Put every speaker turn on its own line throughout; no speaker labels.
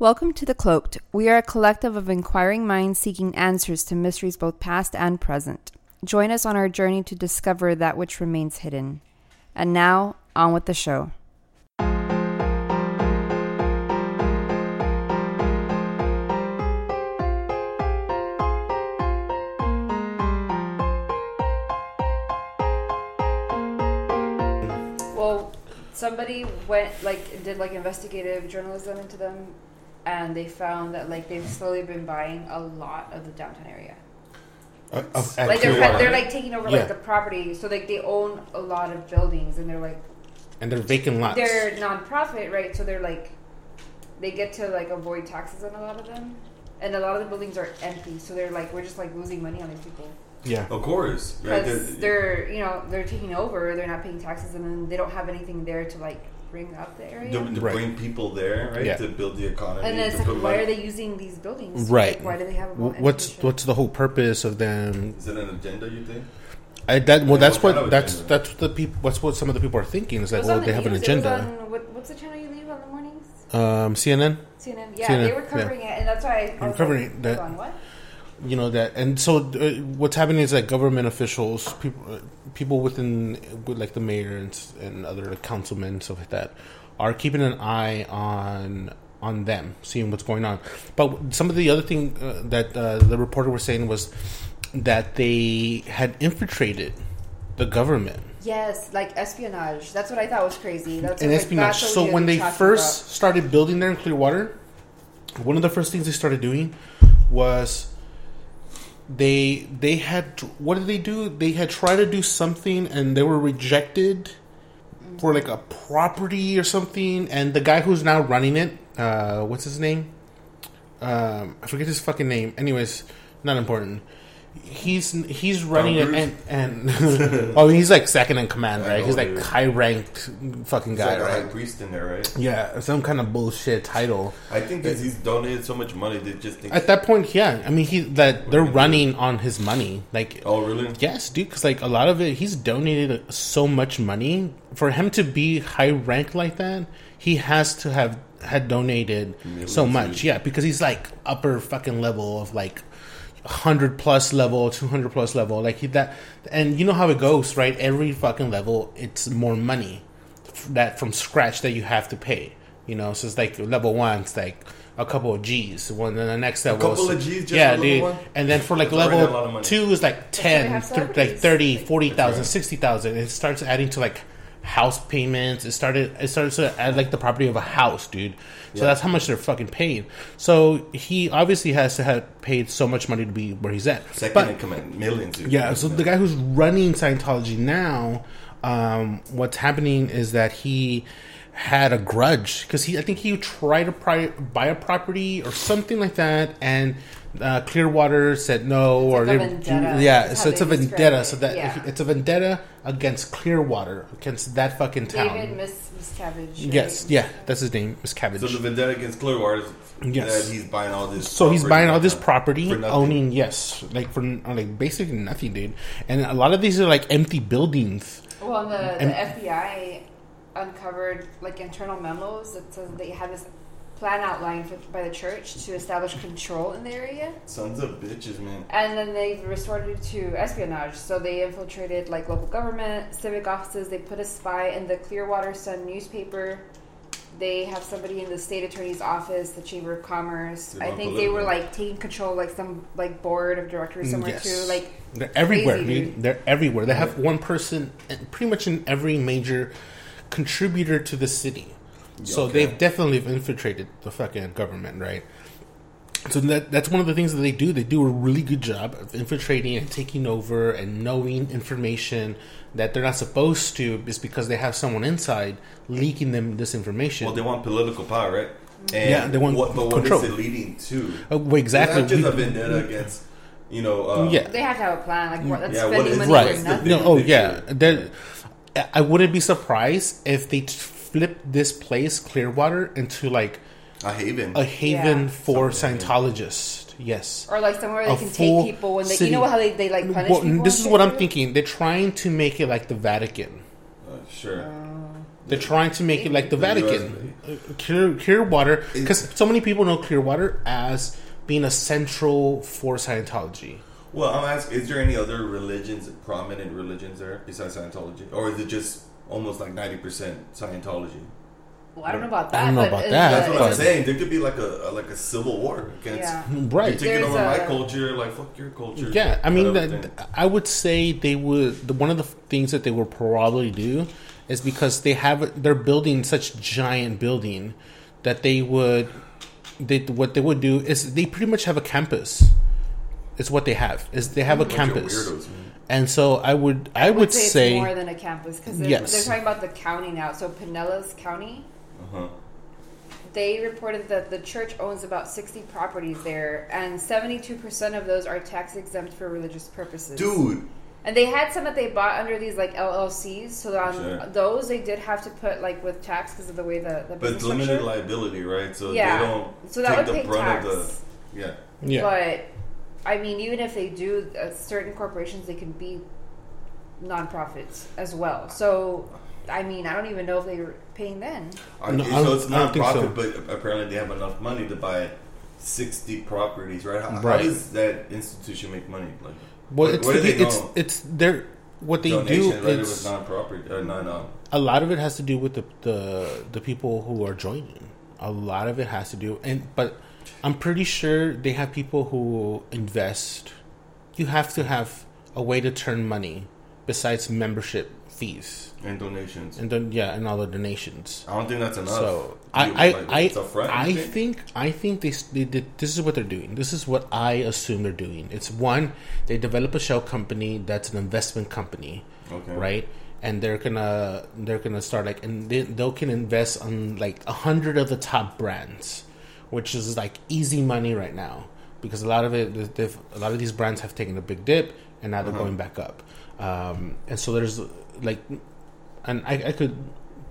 Welcome to The Cloaked. We are a collective of inquiring minds seeking answers to mysteries both past and present. Join us on our journey to discover that which remains hidden. And now, on with the show. Well, somebody went like did like investigative journalism into them, and they found that like they've slowly been buying a lot of the downtown area.
Uh, of-
Like they're
Clearwater.
they're like taking over
Yeah.
like the property, so like they own a lot of buildings, and they're like
and they're vacant lots.
they're nonprofit, right? So they're like they get to like avoid taxes on a lot of them, and a lot of the buildings are empty. So they're like we're just like losing money on these people
yeah,
Of course, right?
because they're you know they're taking over, they're not paying taxes, and then they don't have anything there to like bring up the area.
to, to
Right.
bring people there, right?
Yeah.
To build the economy.
And then it's like, why
money-
are they using these buildings?
right.
Like, why do they have? a
Wh- What's what's the whole purpose of them?
Is it an agenda? You think?
I, that well,
What
that's
kind
what that's
agenda?
that's the people. That's what some of the people are thinking. Is like, well,
on the
they have an
news, it was
agenda.
on- what, what's the channel you leave on the mornings?
Um, CNN.
CNN. Yeah,
CNN,
they were covering it, and that's why I, I
I'm
was
covering
like,
that-
on, what?
you know that and so uh, what's happening is that government officials people uh, people within with like the mayor and, and other like, councilmen and stuff like that are keeping an eye on on them seeing what's going on but some of the other thing uh, that uh, the reporter was saying was that they had infiltrated the government
Yes, like espionage. That's what I thought was crazy. That's
and
like,
espionage. So when they first started building there in Clearwater, one of the first things they started doing was they they had what did they do? They had tried to do something and they were rejected for like a property or something. And the guy who's now running it, uh, what's his name? Um, I forget his fucking name. Anyways, not important. He's he's running it
Cruise?
and and oh he's like second in command right
know,
he's like
dude.
high ranked fucking guy
like
right
priest in there, right?
yeah, some kind of bullshit title.
I think that he's donated so much money, they just think.
At that point, yeah, I mean, he that they're running on his money. Like,
oh, really?
yes, dude, because like a lot of it, he's donated so much money for him to be high ranked like that. He has to have had donated so much, yeah, because he's like upper fucking level of like. 100 plus level 200 plus level like he, that and you know how it goes right every fucking level it's more money that from scratch that you have to pay. You know, so it's like level one, it's like a couple of G's. One then the next level, a
couple
is-
of Gs just
yeah,
for level
dude.
one?
And then for like
That's already a lot of
level two is like
why
10,
have
like
celebrities.
30, 40,000, 60,000. It starts adding to like house payments. It started. It started to add like the property of a house, dude. So
Yeah.
that's how much they're fucking paying. So he obviously has to have paid so much money to be where he's at.
Second
But-
in command, millions. dude.
yeah, so the guy who's running Scientology now, um, what's happening is that he had a grudge because he, I think he tried to pri- buy a property or something like that, and uh, Clearwater said no, or
like a
they-
vendetta,
yeah,
is
so it's a vendetta.
it,
So that
yeah.
it's a vendetta against Clearwater, against that fucking town.
David Miss Miscavige. right?
Yes, yeah, that's his name, Miscavige.
So the vendetta against Clearwater is
Yes.
that he's buying all this.
So he's buying all this property,
for
owning yes, like for like basically nothing, dude. And a lot of these are like empty buildings.
Well, and the,
And-
the FBI uncovered like internal memos that says they have this plan outlined for, by the church to establish control in the area,
Sons of bitches, man.
and then they resorted to espionage. So they infiltrated like local government, civic offices. They put a spy in the Clearwater Sun newspaper. They have somebody in the state attorney's office, the chamber of commerce. I think they were like taking control, like some like board of directors somewhere
Yes.
too. Like
They're everywhere,
crazy,
dude.
dude.
They're everywhere. They have one person, eh, pretty much in every major contributor to the city. So
Okay.
they've definitely infiltrated the fucking government, right? So that that's one of the things that they do. They do a really good job of infiltrating and taking over and knowing information that they're not supposed to, is because they have someone inside leaking them this information.
Well, they want political power, right? And
Yeah, they want
what, but
control.
what is it leading to?
Oh, well, exactly.
It's not just
We-
a vendetta against, you know. Uh,
Yeah.
they have to have a plan. Like what? That's
Yeah, what
spending
is-
money
right.
for
the
nothing.
No, oh
picture.
yeah. There- I wouldn't be surprised if they t- flipped this place, Clearwater, into like
a haven.
a haven
Yeah.
for
Something.
Scientologists. Yes.
Or like somewhere
A
they can take people when they,
city.
you know how they, they like punish
Well,
people.
this is what I'm
too?
thinking. They're trying to make it like the Vatican.
Uh, sure.
They're trying to make it like the Vatican. Clear, Clearwater, because so many people know Clearwater as being a central for Scientology.
Well, I'm asking: Is there any other religions, prominent religions there besides Scientology, or is it just almost like ninety percent Scientology?
Well, I don't know about that.
I don't know
but
about that,
That's what I'm saying. There could be like a, a like a civil war against.
Yeah.
Right.
You're taking
There's
over my culture, like fuck your culture.
Yeah, I mean,
kind
that. I would say they would. The, one of the things that they will probably do is because they have they're building such giant building that they would. They what they would do is they pretty much have a campus. Is what they have is they have a
Bunch of
campus,
weirdos, man.
And so I would I, would,
say,
say,
it's more than a campus because they're,
Yes.
they're talking about the county now. So Pinellas County,
Uh-huh.
they reported that the church owns about 60 properties there, and 72% of those are tax exempt for religious purposes.
Dude,
And they had some that they bought under these like LLCs. So on
Sure.
those, they did have to put like with tax because of the way the, the
but
business
limited
structure.
liability, right? So
Yeah.
they don't
So that
take
would
the
pay
brunt
tax.
of the. Yeah.
yeah,
But I mean, even if they do, uh, certain corporations they can be nonprofits as well. So I mean, I don't even know if they were paying then.
No,
so it's
I
not
don't think
profit,
so.
but apparently they have enough money to buy sixty properties, right? How, how does that institution make money? Like,
well,
what,
it's
what do
the,
they
it's
know?
it's their what they
Donation,
do.
right? It
It's,
was non-property, or non. Um,
a lot of it has to do with the, the the people who are joining. A lot of it has to do, and but I'm pretty sure they have people who invest. You have to have a way to turn money besides membership fees,
and donations.
and then yeah, and all the donations.
I don't think that's enough.
So I I
like,
I, I
think?
think I think they, they this is what they're doing. This is what I assume they're doing. It's one they develop a shell company that's an investment company,
Okay.
right? And they're gonna they're gonna start like and they they can invest on like a hundred of the top brands, which is like easy money right now because a lot of it a lot of these brands have taken a big dip and now they're
Uh-huh.
going back up. Um, and so there's like and I, I could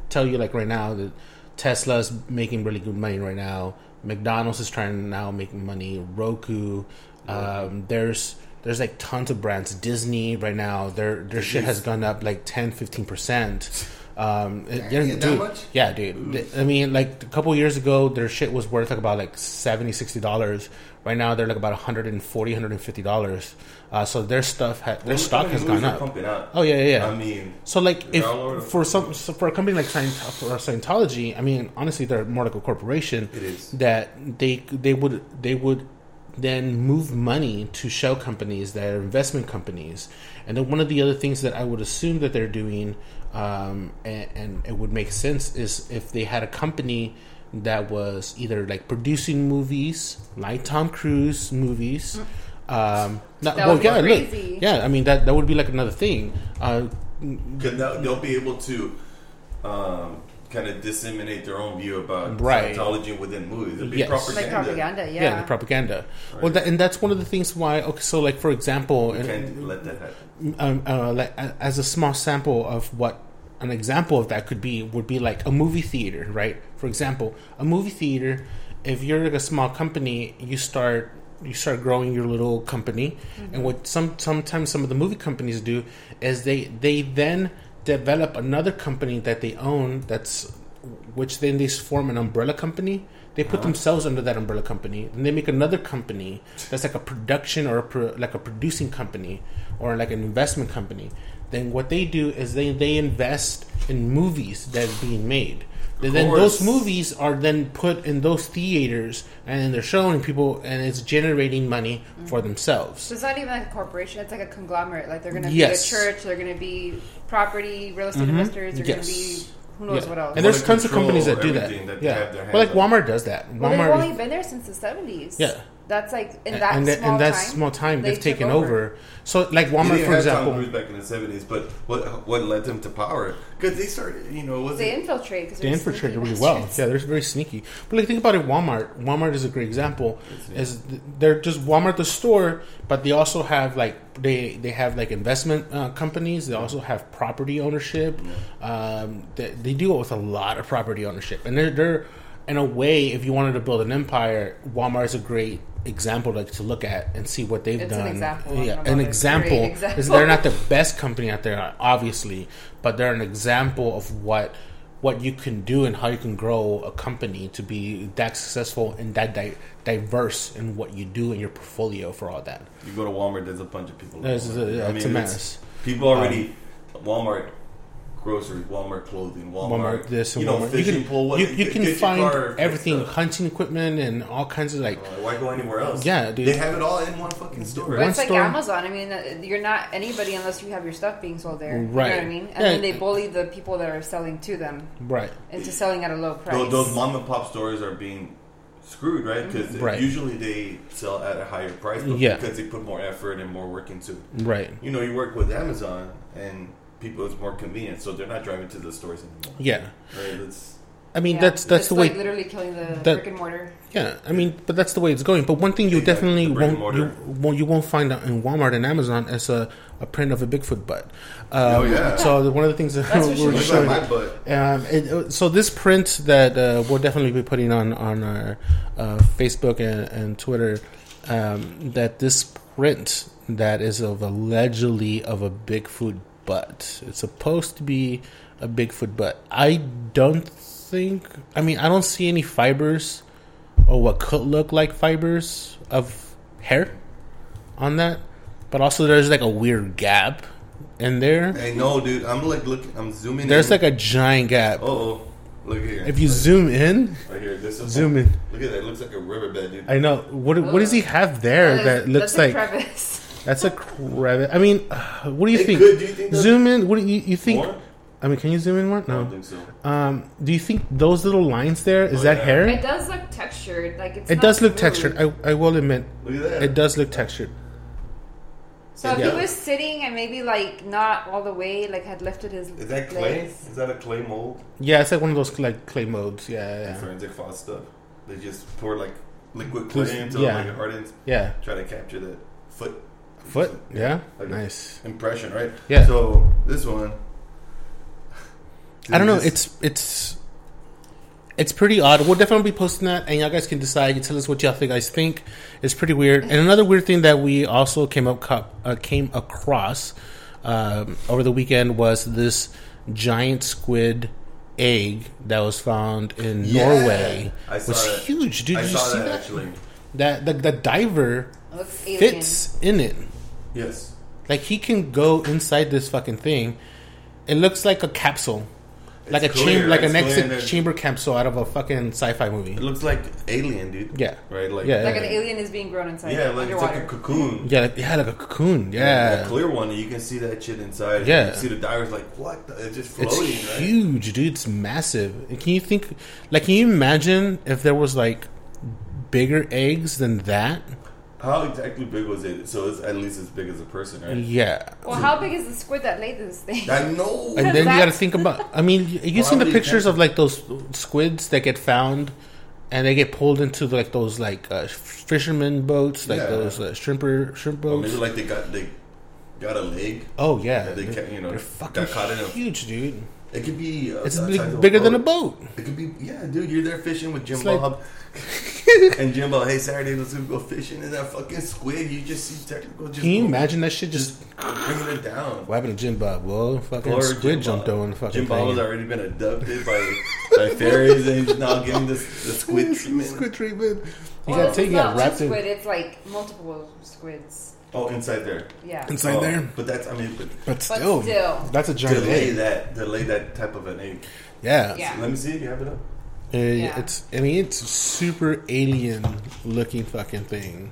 tell you like right now that Tesla's making really good money right now. McDonald's is trying to now making money. Roku, um, there's there's like tons of brands. Disney right now, their their shit has gone up like 10, 15 percent. Um, it-
Dang,
dude,
that much?
yeah, dude. Th- I mean, like a couple years ago, their shit was worth like about like 70 60 dollars. Right now, they're like about 140 150 dollars. Uh, so their stuff, ha- their
Well,
stock
how
has gone
movies
up. Oh yeah, yeah, yeah.
I mean,
So like if
all over the
for some so for a company like Scient- for Scientology, I mean honestly they're more like a corporation
It is.
that they they would they would then move money to shell companies that are investment companies. And then one of the other things that I would assume that they're doing um, and, and it would make sense is if they had a company that was either like producing movies like Tom Cruise movies. Um, no-
That
well,
would be
yeah, look,
crazy.
yeah. I mean that that would be like another thing. Uh,
Cause they'll, they'll be able to um, kind of disseminate their own view about
Right.
Scientology within movies. It'll be
Yes.
propaganda.
Like propaganda, yeah.
yeah, the propaganda. Well, that, and that's one of the things why. Okay, so like for example,
We
and-
can't let that happen.
um, uh, like as a small sample of what an example of that could be would be like a movie theater, right? For example, a movie theater. If you're like a small company, you start you start growing your little company, and what some sometimes some of the movie companies do is they they then develop another company that they own that's which then they form an umbrella company. They put ah. themselves under that umbrella company, and they make another company that's like a production or a pro, like a producing company or like an investment company. Then what they do is they they invest in movies that are being made.
Of
then those movies are then put in those theaters, and they're showing people, and it's generating money for themselves.
So it's not even like a corporation; it's like a conglomerate. Like they're going to
Yes.
be a church, they're going to be property, real estate
Mhm.
investors, they're
Yes.
going to be who knows
Yeah.
what else.
And there's tons of companies that do that.
that
yeah,
have their
well, like
hands on.
Walmart does that.
well, they've only been there since the seventies.
Yeah.
That's like in that
and, that-
small
and that
time.
small time
they
they've
took
taken
over.
over. So, like
They
Walmart,
didn't
for
have Tom
example,
Cruise back in the seventies, but what what led them to power? Because they started, you know, was
They
it
infiltrate because
they infiltrated really well. Yeah, they're very sneaky. But like, think about it. Walmart. Walmart is a great example. Is they're just Walmart the store, but they also have like they they have like investment uh, companies. They also have property ownership. Um, they, they deal with a lot of property ownership, and they're they're in a way. If you wanted to build an empire, Walmart is a great example like to look at and see what they've
It's an
done.
example.
Yeah, an
about
example. Is
example.
they're not the best company out there, obviously, but they're an example of what what you can do and how you can grow a company to be that successful and that di- diverse in what you do in your portfolio for all that.
You go to Walmart, there's a bunch of people. at
It's,
Walmart.
a,
I
it's
mean,
a
it's-
mess.
People already um, Walmart groceries, Walmart clothing, Walmart,
Walmart this and
you know
Walmart.
fishing
You can,
pole. What,
you, you can find
car
everything, hunting equipment and all kinds of like.
Uh, Why go anywhere else?
Yeah, dude.
They have it all in one fucking store.
But
One
it's like
store-
Amazon. I mean, uh, you're not anybody unless you have your stuff being sold there. You
Right.
know what I mean? And
Yeah.
then they bully the people that are selling to them
Right.
into selling at a low price.
Those, those mom and pop stores are being screwed, right? Because
Right.
usually they sell at a higher price, but
Yeah.
because they put more effort and more work into. It.
Right.
You know, you work with Amazon, and people it's more convenient, so they're not driving to the stores anymore.
Yeah.
Right? That's
I mean,
Yeah.
that's that's
It's
the
like
way.
literally killing the
that-
brick and mortar.
Yeah, I mean, but that's the way it's going. But one thing you
Exactly,
definitely
the brick and
won't you, won't you won't find out in Walmart and Amazon is a, a print of a Bigfoot butt. Um,
Oh, yeah.
So one of the things that
That's
we're
sure.
Looks
showing.
like my butt.
Um, it, so this print that uh, we'll definitely be putting on on our uh, Facebook and, and Twitter, um, that this print that is of allegedly of a Bigfoot butt. It's supposed to be a Bigfoot butt. I don't think. I mean, I don't see any fibers or what could look like fibers of hair on that. But also, there's like a weird gap in there.
Hey, no, dude. I'm like looking. I'm zooming.
There's
in.
like a giant gap.
Oh, look here.
If you zoom in,
right here, this is
zoom in.
Look at that. It looks like a riverbed, dude.
I know what. What does he have there
That
that
is-
looks
that's a
like
crevice.
That's a crevice? I mean, what do you
Hey,
think?
good, do you think
zoom in. What do you, you think?
More?
I mean, can you zoom in more?
I don't
No.
think so.
Um, do you think those little lines there is
Oh,
that
yeah.
hair?
It does look textured. Like it's.
It does look
smooth.
textured. I, I will admit,
Look at that.
it does look textured.
So if
Yeah.
he was sitting and maybe like not all the way, like had lifted his
Is that clay?
legs.
Is that a clay mold?
Yeah, it's like one of those like clay molds. Yeah, yeah,
Forensic faucet stuff. They just pour like liquid clay until
yeah.
like it hardens.
yeah.
Try to capture that foot
Foot. Yeah,
Okay.
nice.
impression, right?
Yeah.
So this one.
I don't know. It's it's it's pretty odd. We'll definitely be posting that, and y'all guys can decide. You tell us what y'all think. guys think. It's pretty weird. And another weird thing that we also came up uh, came across um, over the weekend was this giant squid egg that was found in
Yeah.
Norway.
I saw
was
that.
huge, dude.
I
Did you
saw
see
that,
that?
actually.
That the, the diver
It looks alien.
Fits in it.
Yes.
Like he can go inside this fucking thing. It looks like a capsule, like a
clear,
chamber, like
it's
an exit chamber capsule out of a fucking sci-fi movie.
It looks like alien, dude.
Yeah,
Right. Like
Yeah.
Like an alien is being grown inside.
Yeah, like it's like a cocoon.
yeah, like, yeah, like a cocoon.
The
Yeah,
clear one, you can see that shit inside.
Yeah.
You can see the diver's like, what? The? It's just
it's
floating, right?
huge, dude. It's massive. And Can you think? Like, can you imagine if there was like bigger eggs than that?
How exactly big was it? So it's at least as big as a person, right?
Yeah.
well, how big is the squid that laid this thing?
I know.
And then you got to think about. I mean, you, you seen the pictures of like those squids that get found, and they get pulled into like those like uh, fisherman boats, like
Yeah.
those uh, shrimper shrimp
Or
boats.
maybe like they got they got a leg.
oh yeah,
Yeah, they
they're,
ca- you know,
they're
got
fucking
caught in a-
huge, dude.
It could be. Uh,
It's big,
size of
bigger than a
boat.
boat.
It could be. Yeah, dude, you're there fishing with Jim
It's like-
Bob. and Jimbo, hey Saturday, let's go fishing. And that fucking squid, you just see technical. Just
Can you
go-
imagine that shit just?
bringing it down?
What happened to Jim Bob? Well, fucking
Poor
squid
Jim
jumped
Bob.
on the fucking
Jim Bob has already been abducted by by fairies, and he's now getting this the squid treatment.
squid treatment. You
well,
got
this
take
is
you got
not
wrapped
one
in
squid. It's like multiple squids.
Oh, inside there.
Yeah.
inside
Oh,
there.
But that's I mean, but
But still,
still.
that's a
to
giant
lay
egg.
that to lay that type of an egg.
Yeah.
Yeah.
Let me see if you have it up.
Uh,
Yeah.
It's. I mean, it's super alien looking fucking thing.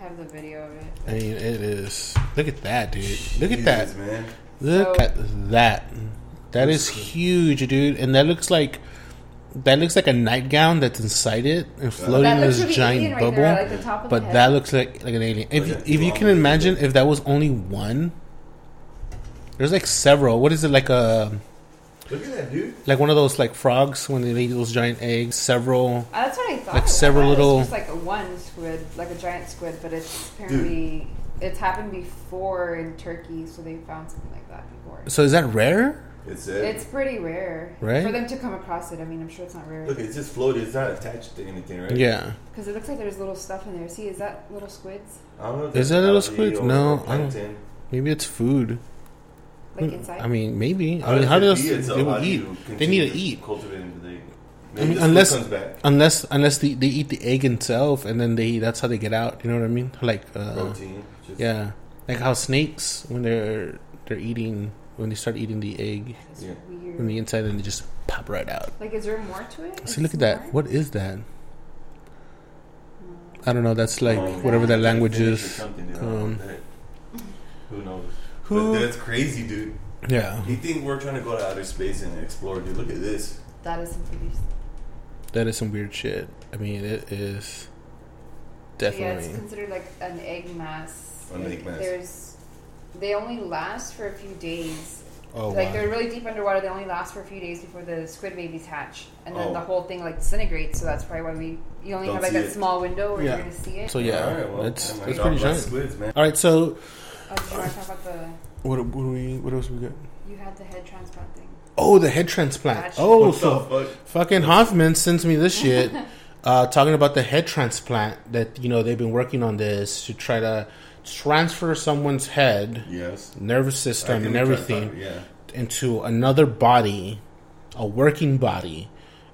have the video of it.
I mean, it is. Look at that, dude. Look at that.
Man.
Look
So-
at that. That is huge, dude. And that looks like that looks like a nightgown that's inside it and floating in this
really
giant
alien right
bubble.
there, like the top of the
but
head.
that looks like like an alien. If
Look at-
if you can imagine if that was only one, there's like several. What is it like a
Look at that, dude.
like one of those like frogs when they lay those giant eggs? Several.
Uh, That's what I thought.
Like
I thought
several
it was
little-
just like a one squid, like a giant squid, but it's apparently it's happened before in Turkey, so they found something like that before.
So is that rare?
It's it.
It's pretty rare,
Right?
For them to come across it, I mean, I'm sure it's not rare
Look, it's just floating. It's not attached to anything, right?
Yeah.
because it looks like there's little stuff in there. See, is that little squids?
I don't know if
Is that little
algae
squid? No, I don't- Maybe it's food.
Like inside.
I mean, maybe.
How
I mean,
does
how does they
How
would eat? They need to eat.
Cultivate into the egg.
I mean, unless
back.
unless unless they, they eat the egg itself and then they that's how they get out. You know what I mean? Like uh,
protein. Just,
yeah, like how snakes when they're they're eating when they start eating the egg
yeah.
weird.
from the inside and they just pop right out.
Like, is there more to it?
See,
Is
look at that.
more?
What is that? I don't know. That's like
Um,
whatever that language is.
something, dude. I don't know
Um,
what. Who knows?
Who-
But that's crazy, dude.
Yeah,
You think we're trying to go to outer space and explore, dude? Look at this.
That is some pretty.
that is some weird shit. I mean, it is definitely.
Yeah,
definitely.
it's considered like an egg mass.
An
Like,
egg mass.
There's, they only last for a few days.
oh
like
wow.
they're really deep underwater. They only last for a few days before the squid babies hatch, and then
Oh.
the whole thing like disintegrates. So that's probably why we you only
Don't
have like
see
that
it.
small window where
Yeah.
you're gonna see it.
So yeah,
Alright, well,
that's
yeah,
that's
man,
pretty
God bless
giant.
Squids, man.
All right, so
Oh, did you want to talk about the?
what what do we what else we got?
You had the head transplant thing.
Oh, the head transplant.
Gotcha.
Oh,
What
so
the fuck?
fucking Hoffman sends me this shit, uh, talking about the head transplant that you know they've been working on this to try to transfer someone's head,
Yes.
nervous system, and everything
to- Yeah.
into another body, a working body,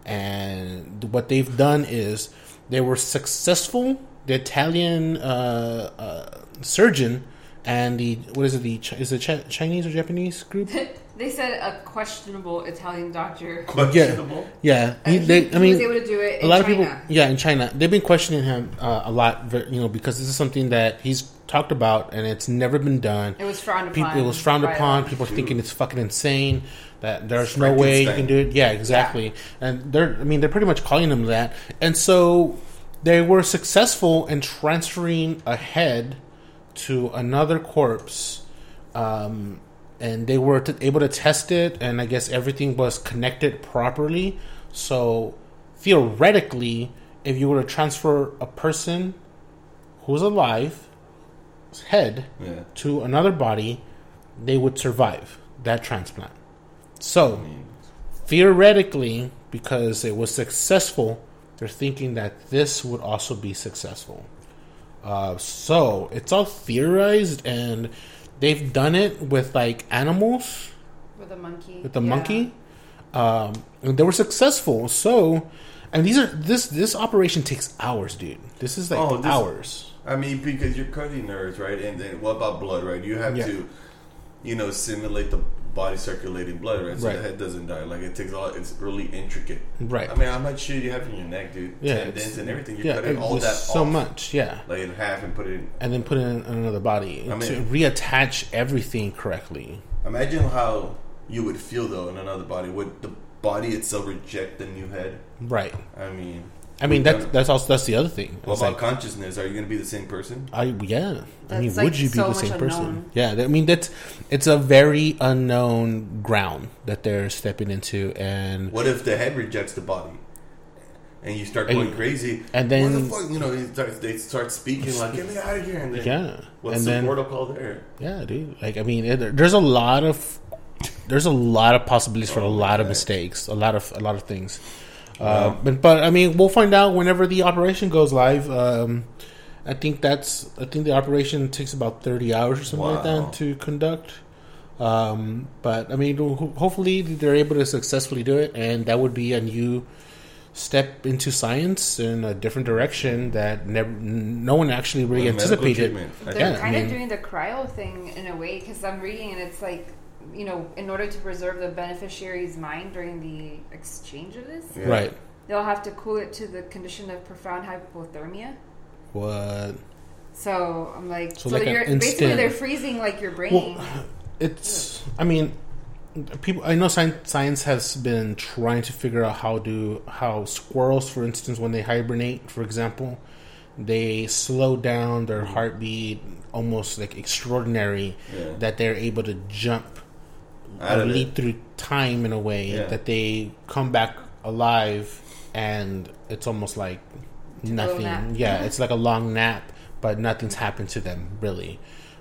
and what they've done is they were successful. The Italian uh, uh, surgeon and the what is it? The is it Chi- Chinese or Japanese group?
They said a questionable Italian doctor.
Questionable.
Yeah, he,
Uh,
they,
he
I mean,
was able to do it.
a
in
lot of
China.
people, yeah, in China, they've been questioning him uh, a lot, you know, because this is something that he's talked about and it's never been done.
It was frowned
People,
upon.
it was frowned
by
upon.
them.
People are thinking it's fucking insane. That there's no way you can do it. Yeah, exactly. And they're, I mean, they're pretty much calling him that. And so they were successful in transferring a head to another corpse. Um, and they were t- able to test it, and I guess everything was connected properly. So theoretically, if you were to transfer a person who's alive head
Yeah.
to another body, they would survive that transplant.
I
So
mean,
theoretically, because it was successful, they're thinking that this would also be successful. Uh, so it's all theorized, and they've done it with like animals,
with the monkey.
with the
Yeah.
monkey, um, and they were successful. So, and these are this this operation takes hours, dude. This is like
Oh, this-
hours.
I mean, because you're cutting nerves, right? And then what about blood, right? You have
Yeah.
to, you know, simulate the body circulating blood, right? So
Right.
the head doesn't die. Like it takes a lot. It's really intricate.
Right.
I mean, how much shit you have in your neck, dude?
Yeah,
Tendons and everything. You're
yeah,
cutting all that
so
off,
much. Yeah.
like in half, and put it in.
and then put it in another body
I
to reattach everything correctly.
Imagine how you would feel though in another body. Would the body itself reject the new head?
Right.
I mean,
I mean that's that's also that's the other thing.
what
It's
about
like,
consciousness? Are you going to be the same person?
I yeah. I mean,
That's,
would
like,
you be
so
the
much
same person?
unknown.
Yeah. I mean that's it's a very unknown ground that they're stepping into, and
What if the head rejects the body? And you start
And-
going crazy,
and then-
What the fuck? you know they start, they start speaking like get me out of here, and then
yeah,
what's
and
the
then
protocol there?
yeah, dude. Like I mean, it, there's a lot of there's a lot of possibilities for a
Oh,
lot of mistakes, a lot of a lot of things. Uh,
Wow.
but but I mean, we'll find out whenever the operation goes live. Um, I think that's I think the operation takes about thirty hours or something like that to conduct. Um, but I mean, hopefully they're able to successfully do it, and that would be a new step into science in a different direction that never no one actually really
Medical
anticipated.
They're
Yeah,
think.
I
kind
mean-
of doing the cryo thing in a way because I'm reading and it's like, you know, in order to preserve the beneficiary's mind during the exchange of this,
Yeah.
Right?
they'll have to cool it to the condition of profound hypothermia.
What?
So I'm like,
So
so,
like
you're basically they're freezing like your brain.
Well, it's. I mean, people. I know science, science has been trying to figure out how do how squirrels, for instance, when they hibernate, for example, they slow down their mm-hmm. heartbeat almost like extraordinary
Yeah.
that they're able to jump
Out
or
of
leap
it.
through time in a way
Yeah.
that they come back alive and it's almost like
little
nothing.
nap.
Yeah, it's like a long nap, but nothing's happened to them really.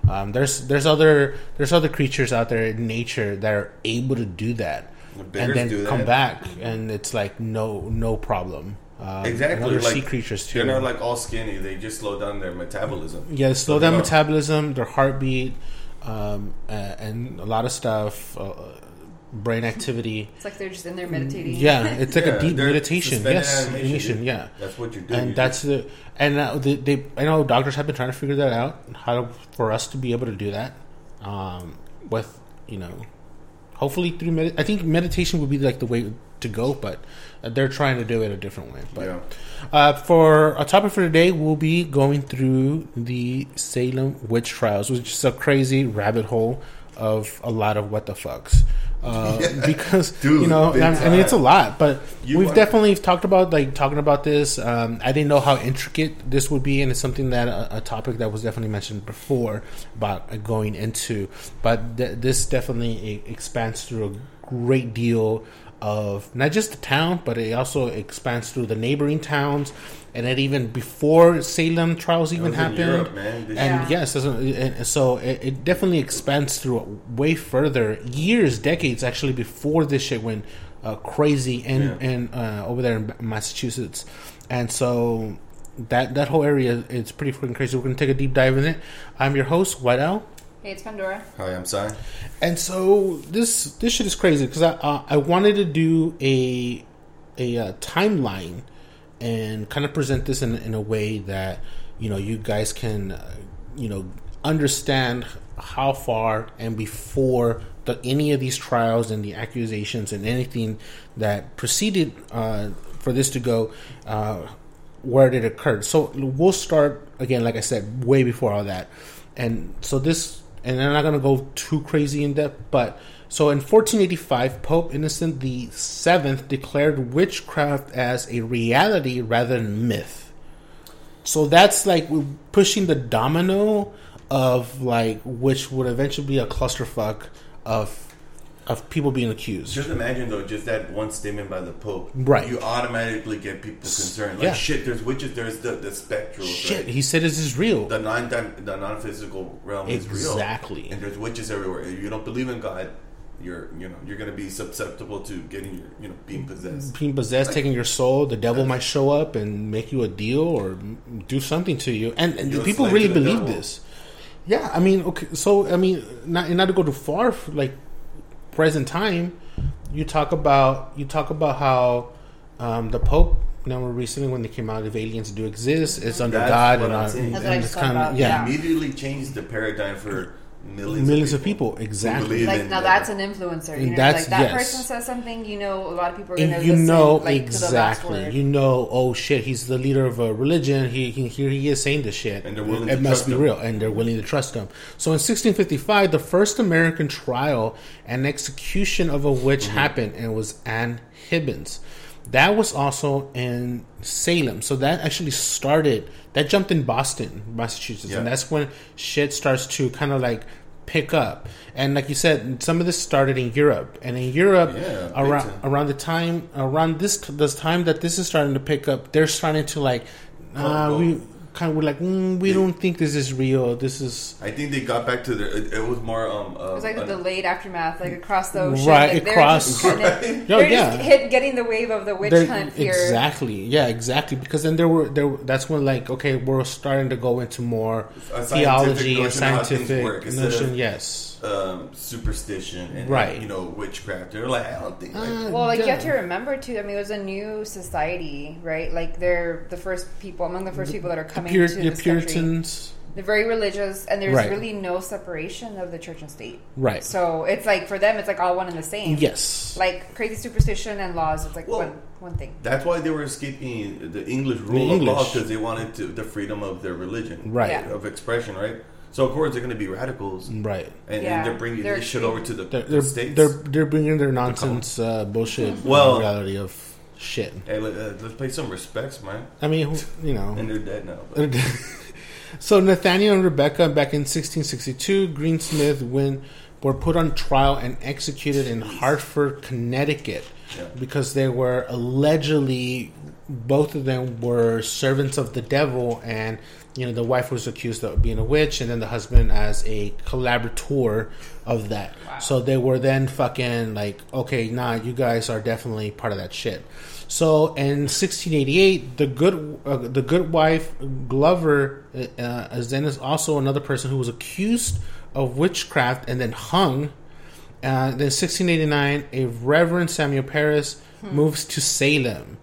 Um, there's there's other there's other creatures out there in nature that are able to do that
The
and then
do
come
that.
back and it's like no no problem. Um,
Exactly.
other
like,
sea creatures too.
They're not like all skinny. They just slow down their metabolism.
Yeah, slow down
No.
metabolism, their heartbeat. Um, uh, and a lot of stuff, uh, brain activity.
It's like they're just in there meditating.
Yeah, it's like
Yeah,
a deep meditation. Yes,
animation,
animation. Yeah,
That's what you're doing.
and
You're
that's the and uh, they, they. I know doctors have been trying to figure that out how to, for us to be able to do that. Um, with you know, hopefully through med- I think meditation would be like the way to go, but they're trying to do it a different way. But
yeah.
uh, for a topic for today, we'll be going through the Salem witch trials, which is a crazy rabbit hole of a lot of what the fucks. Uh,
Yeah.
because
Dude,
you know, I, I mean, it's a lot, but
You
we've definitely talked about like talking about this. Um, I didn't know how intricate this would be, and it's something that a, a topic that was definitely mentioned before about uh, going into. But th- this definitely expands through a great deal of not just the town, but it also expands through the neighboring towns, and then even before Salem trials even happened.
Europe.
And
Yeah.
yes, and so it, it definitely expands through way further, years, decades actually before this shit went uh, crazy in
Yeah.
in uh, over there in Massachusetts, and so that that whole area is pretty freaking crazy. We're gonna take a deep dive in it. I'm your host, White Owl.
Hey, it's Pandora.
Hi, I'm Sai.
And so this this shit is crazy because I uh, I wanted to do a a uh, timeline and kind of present this in in a way that you know you guys can uh, you know understand how far and before the any of these trials and the accusations and anything that preceded uh, for this to go uh, where it occurred. So we'll start again, like I said, way before all that. And so this, and I'm not going to go too crazy in depth, but so in 1485, Pope Innocent the Seventh declared witchcraft as a reality rather than myth. So that's like pushing the domino of like which would eventually be a clusterfuck of of people being accused.
Just imagine though, just that one statement by the Pope,
Right.
You automatically get people concerned. Like
Yeah.
shit, there's witches. There's the the spectral.
Shit,
right?
he said this is real.
the non the non physical realm is real.
Exactly.
And there's witches everywhere. If you don't believe in God, you're you know you're gonna be susceptible to getting your you know being possessed.
being possessed, taking your soul, the devil might show up and make you a deal or do something to you. And, and people really believe
devil.
this. Yeah, I mean, okay, so I mean, not not to go too far, like present time, you talk about you talk about how um, the Pope. Now, recently, when they came out, if aliens do exist, it's under
That's
God
what
and,
I'm
uh,
saying.
That's what
and
just
it's kind of yeah,
yeah.
Immediately changed the paradigm for millions,
Millions
of
of
people.
people, exactly.
Like now,
the-
that's an influencer. You know,
that's-
like that
yes.
person says something, you know, a lot of people are gonna
you
listen,
know
like, to the
exactly. You know, oh shit, he's the leader of a religion. He, he here he is saying this shit,
And they're willing
it
to
must
trust
be
him.
real, and they're willing to trust him. So in 1655, the first American trial and execution of a witch
Mm-hmm.
happened, and it was Anne Hibbins. That was also in Salem. So that actually started. That jumped in Boston, Massachusetts,
Yeah.
and that's when shit starts to kind of like pick up. And like you said, some of this started in Europe, and in Europe,
Yeah,
around around the time around this this time that this is starting to pick up, they're starting to like, uh,
Oh,
we
oh.
Kind of we're like, mm, we don't think this is real. This is
I think they got back to their. It, it was more. Um, uh,
It was like the
an-
delayed aftermath, like across the ocean.
Right,
like, they're
across-
Just, kinda-
Right.
Oh,
they're
yeah.
just hit, getting the wave of the witch
They're-
hunt here.
exactly, yeah, exactly. Because then there were there. That's when like, okay, we're starting to go into more
A
theology and
notion of how things
scientific notion.
of-
Yes,
um, superstition and
Right.
you know witchcraft. They're like, I don't think. Like,
Uh,
Well, like you have to remember too. I mean, it was a new society, right? Like they're the first people among the first people that are coming
Pur-
to
the
this country.
Puritans,
They're very religious, and there's
Right.
really no separation of the church and state.
right?
So it's like for them, it's like all one and the same.
Yes,
Like crazy superstition and laws, it's like
Well,
one one thing.
That's why they were escaping the English rule of
English.
law because they wanted to, the freedom of their religion,
Right.
Yeah.
Of expression, right? So of course they're going to be radicals,
right.
and
Yeah.
they're bringing
They're
this shit over to the,
They're
the
they're,
states.
they're they're bringing their nonsense uh, bullshit
Well-
reality of shit.
hey, let, uh, let's pay some respects, man.
I mean, you know,
And they're dead now. but-
so Nathaniel and Rebecca back in 1662, Greensmith when were put on trial and executed in Hartford, Connecticut,
Yeah.
because they were allegedly both of them were servants of the devil, and you know the wife was accused of being a witch, and then the husband as a collaborator of that. So they were then fucking like, okay, nah, you guys are definitely part of that shit. So in 1688, the good uh, the good wife Glover uh, is then is also another person who was accused of witchcraft and then hung. Uh, then 1689, a Reverend Samuel Parris moves to Salem.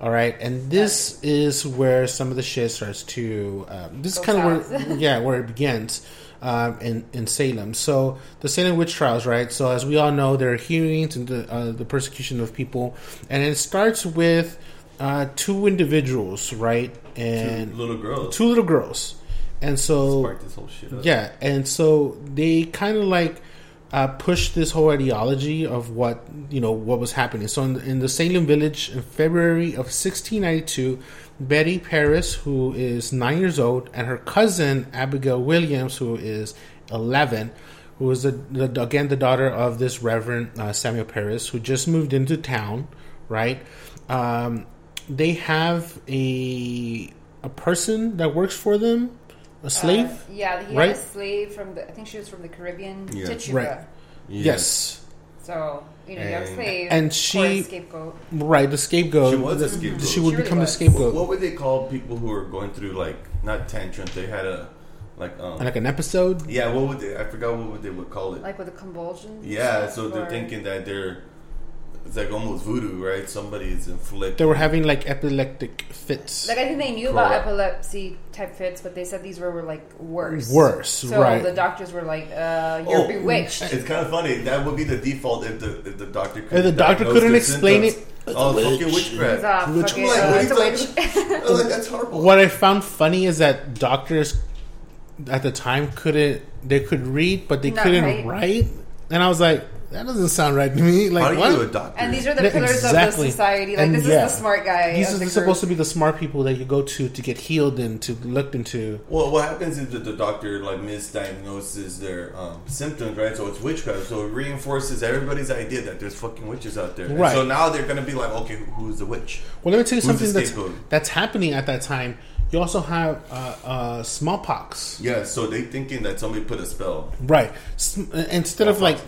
All right, and this is where some of the shit starts to. Um, this is
Go
kind of where, yeah, where it begins um, in in Salem. So the Salem witch trials, right? So as we all know, there are hearings and the uh, the persecution of people, and it starts with uh, two individuals, right, and
Two little girls.
two little girls, and so
Sparked this whole shit up.
yeah, and so they kind of like uh, pushed this whole ideology of what you know what was happening. So in the, in the Salem village in February of 1692, Betty Parris, who is nine years old, and her cousin Abigail Williams, who is 11, who is the, the again the daughter of this Reverend uh, Samuel Parris, who just moved into town, right? Um, they have a a person that works for them, a slave.
Uh, yeah, he
right?
had a slave from the. I think she was from the Caribbean.
Yeah.
Tituba.
Right. Yes.
So you know, you have a
And-
slave
and
or a
she-
scapegoat.
Right, the scapegoat.
She was a scapegoat.
She would
She really
become the
was.
scapegoat.
What would they call people who are going through like not tantrums? They had a like um
like an episode.
yeah. What would they? I forgot what would they would call it.
Like with the convulsions.
yeah, so they're thinking that they're it's like almost voodoo, right? Somebody is inflicting.
They were having like epileptic fits.
Like I think they knew about epilepsy type fits, but they said these were, were like worse.
Worse,
So
right.
the doctors were like, uh, "You're
Oh,
bewitched."
It's kind of funny. That would be the default if the if the doctor
If the doctor couldn't explain
symptoms.
it,
Oh,
it's a
fucking
witch.
Witchcraft.
a
Which-
fucking,
like,
uh,
what
it's a witch.
I'm like, that's horrible.
What I found funny is that doctors at the time couldn't they could read but they
Not
couldn't
right.
write, and I was like, that doesn't sound right to me. Like
How do you
what?
do a doctor?
and these are the
Yeah,
pillars
exactly.
of the society. Like
And
this
yeah.
is the smart guy.
These
of
are
the
supposed to be the smart people that you go to to get healed and to looked into.
Well, what happens is that the doctor like misdiagnoses their um, symptoms, right? So it's witchcraft. So it reinforces everybody's idea that there's fucking witches out there. And
Right.
so now they're gonna be like, okay, who's the witch?
Well, let me tell you
Who's the
something that's
scapegoat?
that's happening at that time. You also have uh, uh, smallpox.
Yeah. So they thinking that somebody put a spell.
Right. S- Instead of like uh,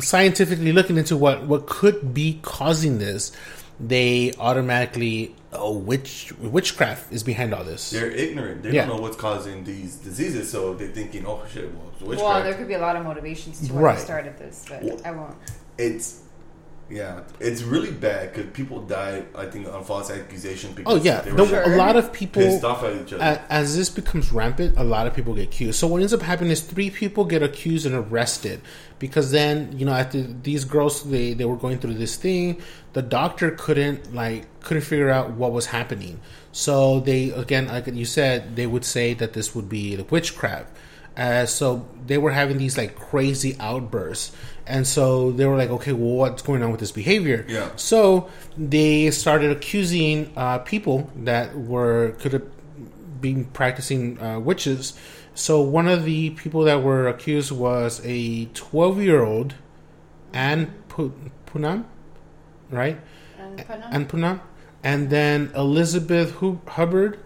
scientifically looking into what what could be causing this, they automatically uh, oh witch witchcraft is behind all this.
They're ignorant. They
Yeah.
don't know what's causing these diseases. So they're thinking, oh shit, well, it's witchcraft.
Well, there could be a lot of motivations to why
Right.
they started this, but
Well-
I won't.
it's yeah, it's really bad because people die. I think on false accusation. Because
Oh yeah,
they
The-
were
a lot of people
pissed off at each other.
a- as this becomes rampant, a lot of people get accused. So what ends up happening is three people get accused and arrested because then you know after these girls they they were going through this thing, the doctor couldn't like couldn't figure out what was happening. So they again, like you said, they would say that this would be the witchcraft. Uh, so they were having these like crazy outbursts, and so they were like, "Okay, well, what's going on with this behavior?"
Yeah.
So they started accusing uh, people that were could have been practicing uh, witches. So one of the people that were accused was a twelve-year-old Anne Pu- Punam, right?
And Putnam?
Anne Punam, and then Elizabeth Hubbard.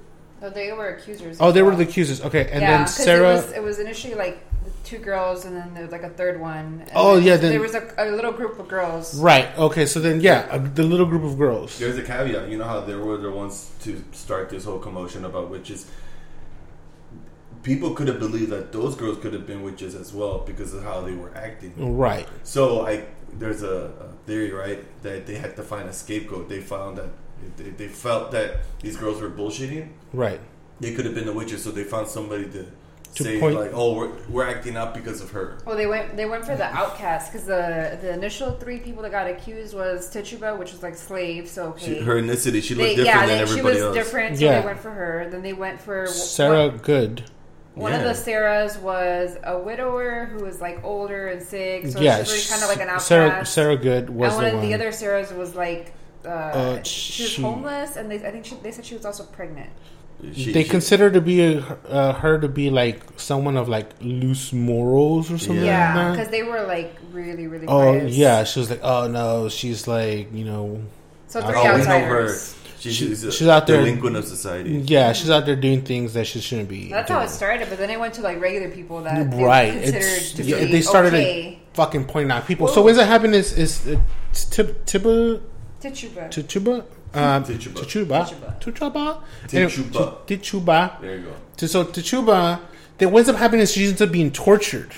Oh, they were accusers.
Oh,
as
they were the accusers. Okay, and
yeah,
then
'cause
Sarah.
It was, it was initially like the two girls, and then there was like a third one. and
Oh,
then
yeah, then-
there was a, a little group of girls.
Right. Okay. So then, yeah, uh, the little group of girls.
There's a caveat. You know how there were the ones to start this whole commotion about witches. People could have believed that those girls could have been witches as well because of how they were acting.
Right.
So I there's a, a theory, right, that they had to find a scapegoat. They found that they, they felt that these girls were bullshitting.
Right.
They could have been the witches, so they found somebody to,
To
say
point-
like, "Oh, we're, we're acting up because of her."
Well, they went they went for the outcast because the the initial three people that got accused was Tituba, which was like slave. So okay,
She, her ethnicity, she
they,
looked different
yeah,
than
they, she was
else.
different. So
Yeah.
they went for her. Then they went for
Sarah
One,
Good.
one
Yeah.
of the Sarahs was a widower who was like older and sick. So
yeah,
she was kind of like an outcast.
Sarah Sarah Good was
and one
the
of
one.
the other Sarahs was like. Uh,
Uh,
she was
she-
homeless, and they, I think she, they said she was also pregnant.
She-
they
she-
consider to be a, uh, her to be like someone of like loose morals or something
Yeah, because
that.
they were like really, really.
Oh
pious.
yeah, she was like, oh no, she's like you know,
So
Oh,
three
Oh, we know her.
outsiders.
She,
She-
she's, a
she's out there-
delinquent of society.
yeah, she's out there doing things that she shouldn't be.
That's how it started, but then it went to like regular people that they
Right,
considered
it's,
to
yeah,
be
they started
okay.
like, fucking pointing out people. So what's that happen is is uh, Tib- Tiba
Tituba.
Tichuba um,
Tichuba.
Tichuba
Tichuba.
Tichuba
Tichuba.
Tichuba
There you go.
So, so Tichuba, Then what ends up happening is she ends up being tortured.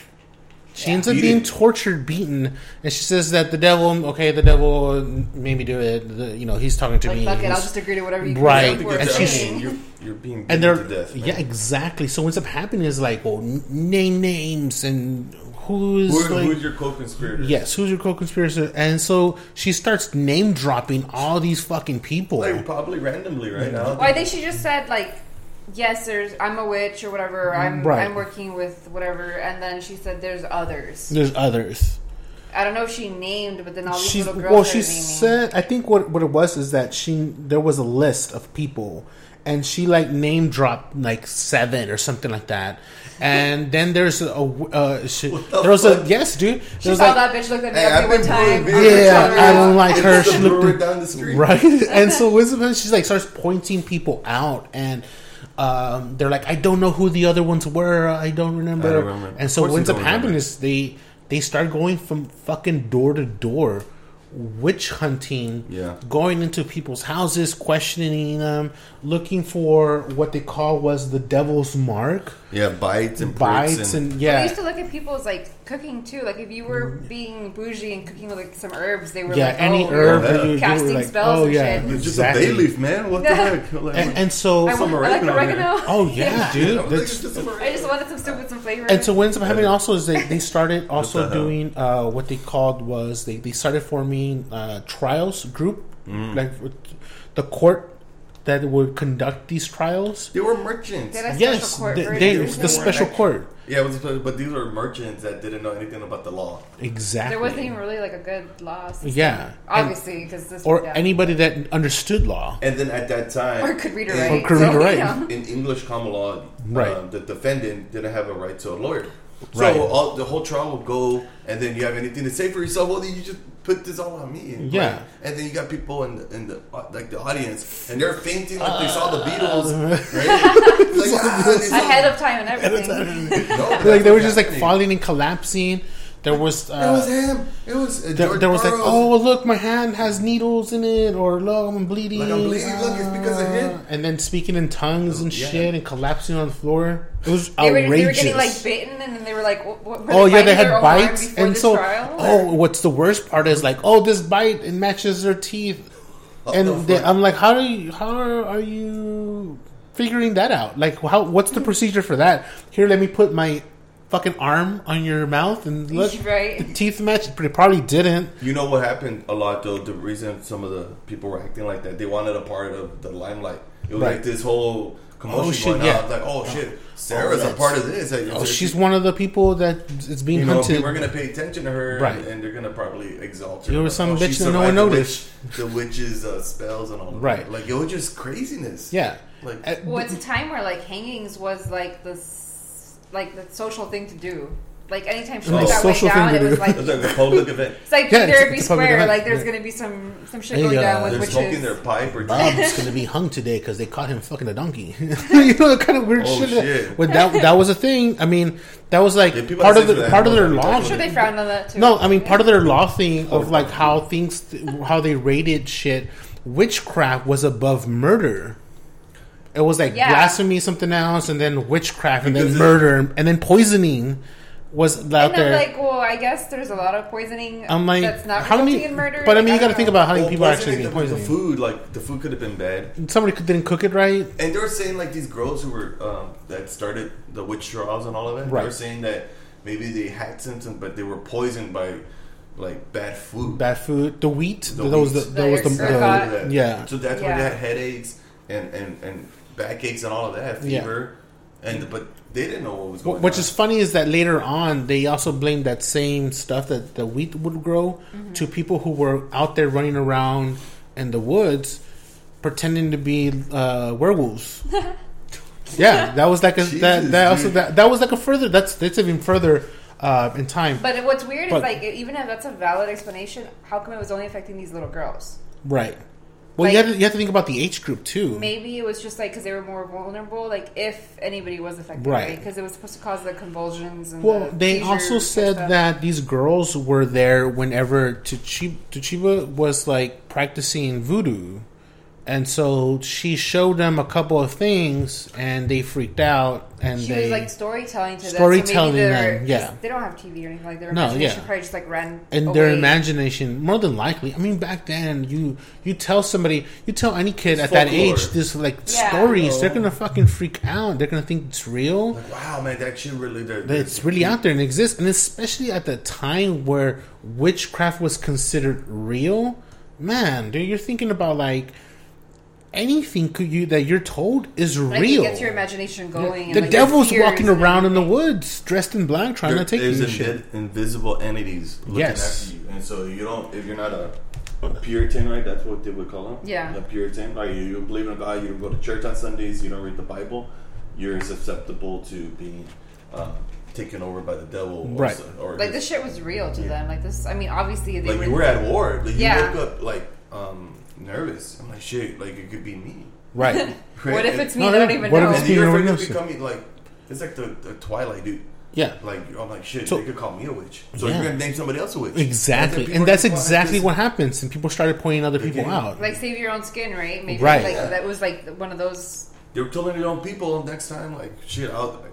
She
Yeah.
ends up
Beaten.
being tortured, beaten, and she says that the devil, okay, the devil made me do it. The, you know, he's talking to
Like
me.
fuck it, I'll just agree to whatever you
Right.
agree
And she's-
I mean, you're, you're being
and
beaten
they're
to death. man.
yeah, exactly. So what's up happening is like, well, name names and who's
Who,
like,
who's your co-conspirator?
yes, who's your co-conspirator, and so she starts name dropping all these fucking people.
Like probably randomly, right now.
Well, I think she just said like, yes, there's I'm a witch or whatever. I'm
Right.
I'm working with whatever, and then she said there's others.
There's others.
I don't know if she named, but then all these
She's
little girls
well. She
naming.
said, I think what what it was is that she there was a list of people, and she like name dropped like seven or something like that. And then there's a uh, she,
the
there was a yes, dude.
She
There was
saw
like
that bitch look at me
Hey,
at one time.
yeah, I don't like
It's
her. She looked
down the street.
right, and so Elizabeth, she's like starts pointing people out, and um, they're like, I don't know who the other ones were. I don't remember.
I don't remember.
And so what ends up happening
remember.
is they they start going from fucking door to door, witch hunting.
Yeah.
going into people's houses, questioning them, looking for what they call was the devil's mark,
Yeah, bites and
bites,
pricks
and, yeah.
I used to look at people's like cooking too. Like if you were being bougie and cooking with like some herbs, they were
yeah,
like,
any
oh,
herb
yeah.
that you, you
Casting
were like,
spells
oh
and
yeah,
shit.
It's just a bay leaf, man. What the heck? Like,
And, and so,
I,
Some
want, I like oregano
oh yeah, dude,
I think
that's
it's just
I just wanted some soup with some flavor.
And so what ends up happening also is they, they started also
the
doing uh, what they called was they, they started forming uh, trials group
Mm.
like the court that would conduct these trials.
They were merchants.
Did I- special
Yes,
court
they,
for
they- the special court
Yeah, it was, but these were merchants that didn't know anything about the law.
exactly.
there wasn't even really like a good law system.
Yeah.
obviously because this
or
yeah.
anybody that understood law.
And then at that time,
or could read or write.
Or could read or write.
you
in English common law,
Right.
um, the defendant didn't have a right to a lawyer. So
Right.
all, the whole trial would go, and then you have anything to say for yourself? Well, then you just put this all on me. And,
Yeah.
And then you got people in the, in the uh, like the audience, and they're fainting like they saw the Beatles, right? like, ah,
ahead of time and everything.
No,
like they were
what's
just like
happening.
falling and collapsing. There was
It was
uh,
him. It was uh,
there, there was like oh look my hand has needles in it or look I'm bleeding.
Like, I'm bleeding, look, it's because of him.
Uh, And then speaking in tongues and
Yeah.
shit and collapsing on the floor. It was
They were,
outrageous.
they were getting like bitten, and then they were like, what, what, were
Oh yeah, they had
own arm
bites,
before
and so
trial,
oh, what's the worst part is like, oh, this bite it matches their teeth,
Oh,
and
the
they. I'm like, how do you, how are you figuring that out? Like, how what's the procedure for that? Here, let me put my fucking arm on your mouth and look,
Right.
the teeth match. But it probably didn't.
You know what happened a lot though. The reason some of the people were acting like that, they wanted a part of the limelight. It was
Right.
like this whole commotion
Oh, shit,
going
yeah.
out. Like, oh shit, Sarah's a part of this. Like,
Oh, she's one of the people that is being
You know,
hunted.
people are gonna pay attention to her,
Right.
and, and they're gonna probably exalt her.
There was some
oh,
bitch that no one
survived the
noticed.
witch- the witch's uh, spells and all. Of
Right.
Like it was just craziness.
yeah.
Like
Uh,
Well, it's a time where like hangings was like this, like the social thing to do. Like anytime shit
Oh,
like that went down, it was like
it was like a public event.
it's like
Yeah,
either
it's-
it be
it's
square, like there's
Yeah.
gonna be some some shit going
uh,
down with
They're
witches.
smoking their pipe or
Bob's gonna be hung today because they caught him fucking a donkey. you know, the kind of weird
Oh,
shit.
shit.
But that that was a thing. I mean, that was like
Yeah,
part of
sex
the part of their law.
I'm sure they frowned on that too.
No, I mean part of their law thing of like how things, how they rated shit. Witchcraft was above murder. It was like
Yeah.
blasphemy, something else, and then witchcraft, and then murder, and then poisoning was out
And I'm
there.
like, well, I guess there's a lot of poisoning
I'm like,
that's not
how
resulting
many?
in murder.
But I
Like,
mean, you got to think about how many
Well,
people are actually
poisoning
being
the, the
poisoned.
food, like the food could have been bad.
Somebody could- didn't cook it right.
And they were saying like these girls who were um, that started the witch trials and all of it. They
Right.
were saying that maybe they had symptoms, but they were poisoned by like bad food.
Bad food, the wheat.
The
that was the
wheat.
that was the,
The
the yeah.
So that's why they had headaches and, and, and backaches and all of that,
Yeah.
fever. And but they didn't know what was going
Which
on.
is funny is that later on they also blamed that same stuff that the wheat would grow
Mm-hmm.
to people who were out there running around in the woods pretending to be uh, werewolves. yeah, that was like a that,
Jesus,
that also that, that was like a further that's that's even further uh, in time.
But what's weird
But-
is like even if that's a valid explanation, how come it was only affecting these little girls?
right. Well, you have to you have to think about the age group too.
Maybe it was just like because they were more vulnerable. Like if anybody was affected,
Right.
right? Because it was supposed to cause the convulsions. And
Well,
the
they also said that these girls were there whenever Tituba, Tituba was like practicing voodoo, and so she showed them a couple of things, and they freaked out, and
She
they
was like storytelling to them.
Storytelling
so
them, yeah.
just- They don't have TV or anything like their
No,
imagination
yeah.
probably just like ran.
and their imagination more than likely i mean back then you you tell somebody you tell any kid
It's
at that age this like
Yeah.
stories they're oh. gonna fucking freak out they're gonna think it's real
Like, wow, man, that shit really. There,
that it's really out there and exists and especially at the time where witchcraft was considered real man dude you're thinking about like anything could you that you're told is
Like
real
it gets your imagination going. and,
the
like,
devil's walking around in the woods dressed in black trying
There-
to take
there's
you
invi-
shit
invisible entities looking
Yes.
after you, and so you don't. If you're not a, a Puritan, right? That's what they would call them.
Yeah.
a Puritan. Like you, you believe in God, you go to church on Sundays, you don't read the Bible, you're susceptible to being um, taken over by the devil. Or
Right.
so- Or
Like this shit was real to
Yeah.
them. Like this. I mean, obviously they
like
were.
you were at war. Like you
Yeah.
woke up like um, nervous. I'm like shit. Like it could be me.
right
Right?
What if it's me?
No,
I don't even
what if
know.
it's
And
me?
you're
no
afraid of becoming like it's like the, the Twilight dude.
yeah
Like I'm like shit.
So-
they could call me a witch. So
Yeah.
you're gonna name somebody else a witch.
Exactly,
then
and that's
people
exactly
like,
what happens. And people started pointing other people
Okay.
out.
like save your own skin, right? Maybe
Right.
like
Yeah.
that was like one of those.
They were telling their own people next time, like shit. I'll,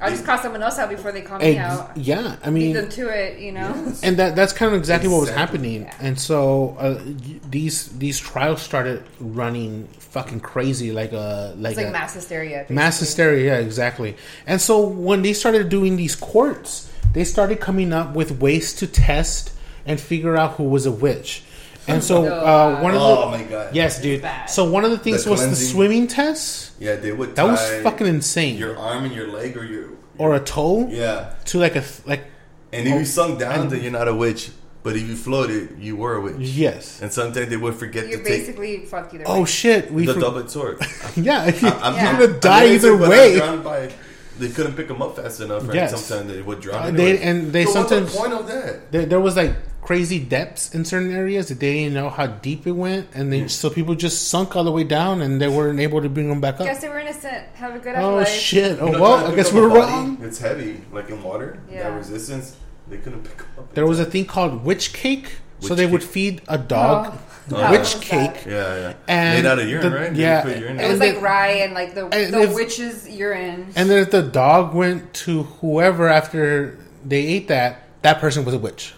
I'll just call someone else out before they call me
Ex-
out.
yeah, I
Beat
mean,
them to it, you know.
Yes.
and that that's kind of exactly what was happening.
Yeah.
And so uh, these these trials started running fucking crazy, like a like,
It's like
a,
mass hysteria.
mass hysteria. Yeah, exactly. And so when they started doing these courts, they started coming up with ways to test and figure out who was a witch. And so uh, one of the
oh my god.
yes, dude.
bad.
So one of the things
The
was the
cleansing.
swimming test.
Yeah, they would.
That was
tie
fucking insane.
Your arm and your leg, or your
Or a toe
yeah.
to like a like
And if
Oh,
you sunk down, then you're not a witch. But if you floated, you were a witch.
yes.
And sometimes they would forget
You're
to take
basically fucked either
Oh
way.
shit, we
the
for-
double sword.
yeah,
I'm,
Yeah.
I'm
you're gonna die
amazed
either
when I
way.
drowned by- they couldn't pick them up fast enough, right?
Yes.
Sometimes they would drown.
Uh,
anyway.
they- and they
so
sometimes-
What's the point of that?
There, there was like crazy depths in certain areas that they didn't know how deep it went, and they so people just sunk all the way down, and they weren't able to bring them back up.
Guess they were innocent. Have a good
Oh
life.
shit! Oh
You know,
well, I guess
up we're
were
body,
wrong.
It's heavy, like in water.
Yeah.
That resistance, they couldn't pick 'em up.
There was a thing called witch cake, so
Witch
they would feed a dog
Oh,
how
witch
was
cake.
Yeah, yeah.
And
Made out of urine,
the-
right?
Yeah,
put urine
It was like rye and like the
and
the
if-
witch's urine.
And then if the dog went to whoever after they ate that, that person was a witch.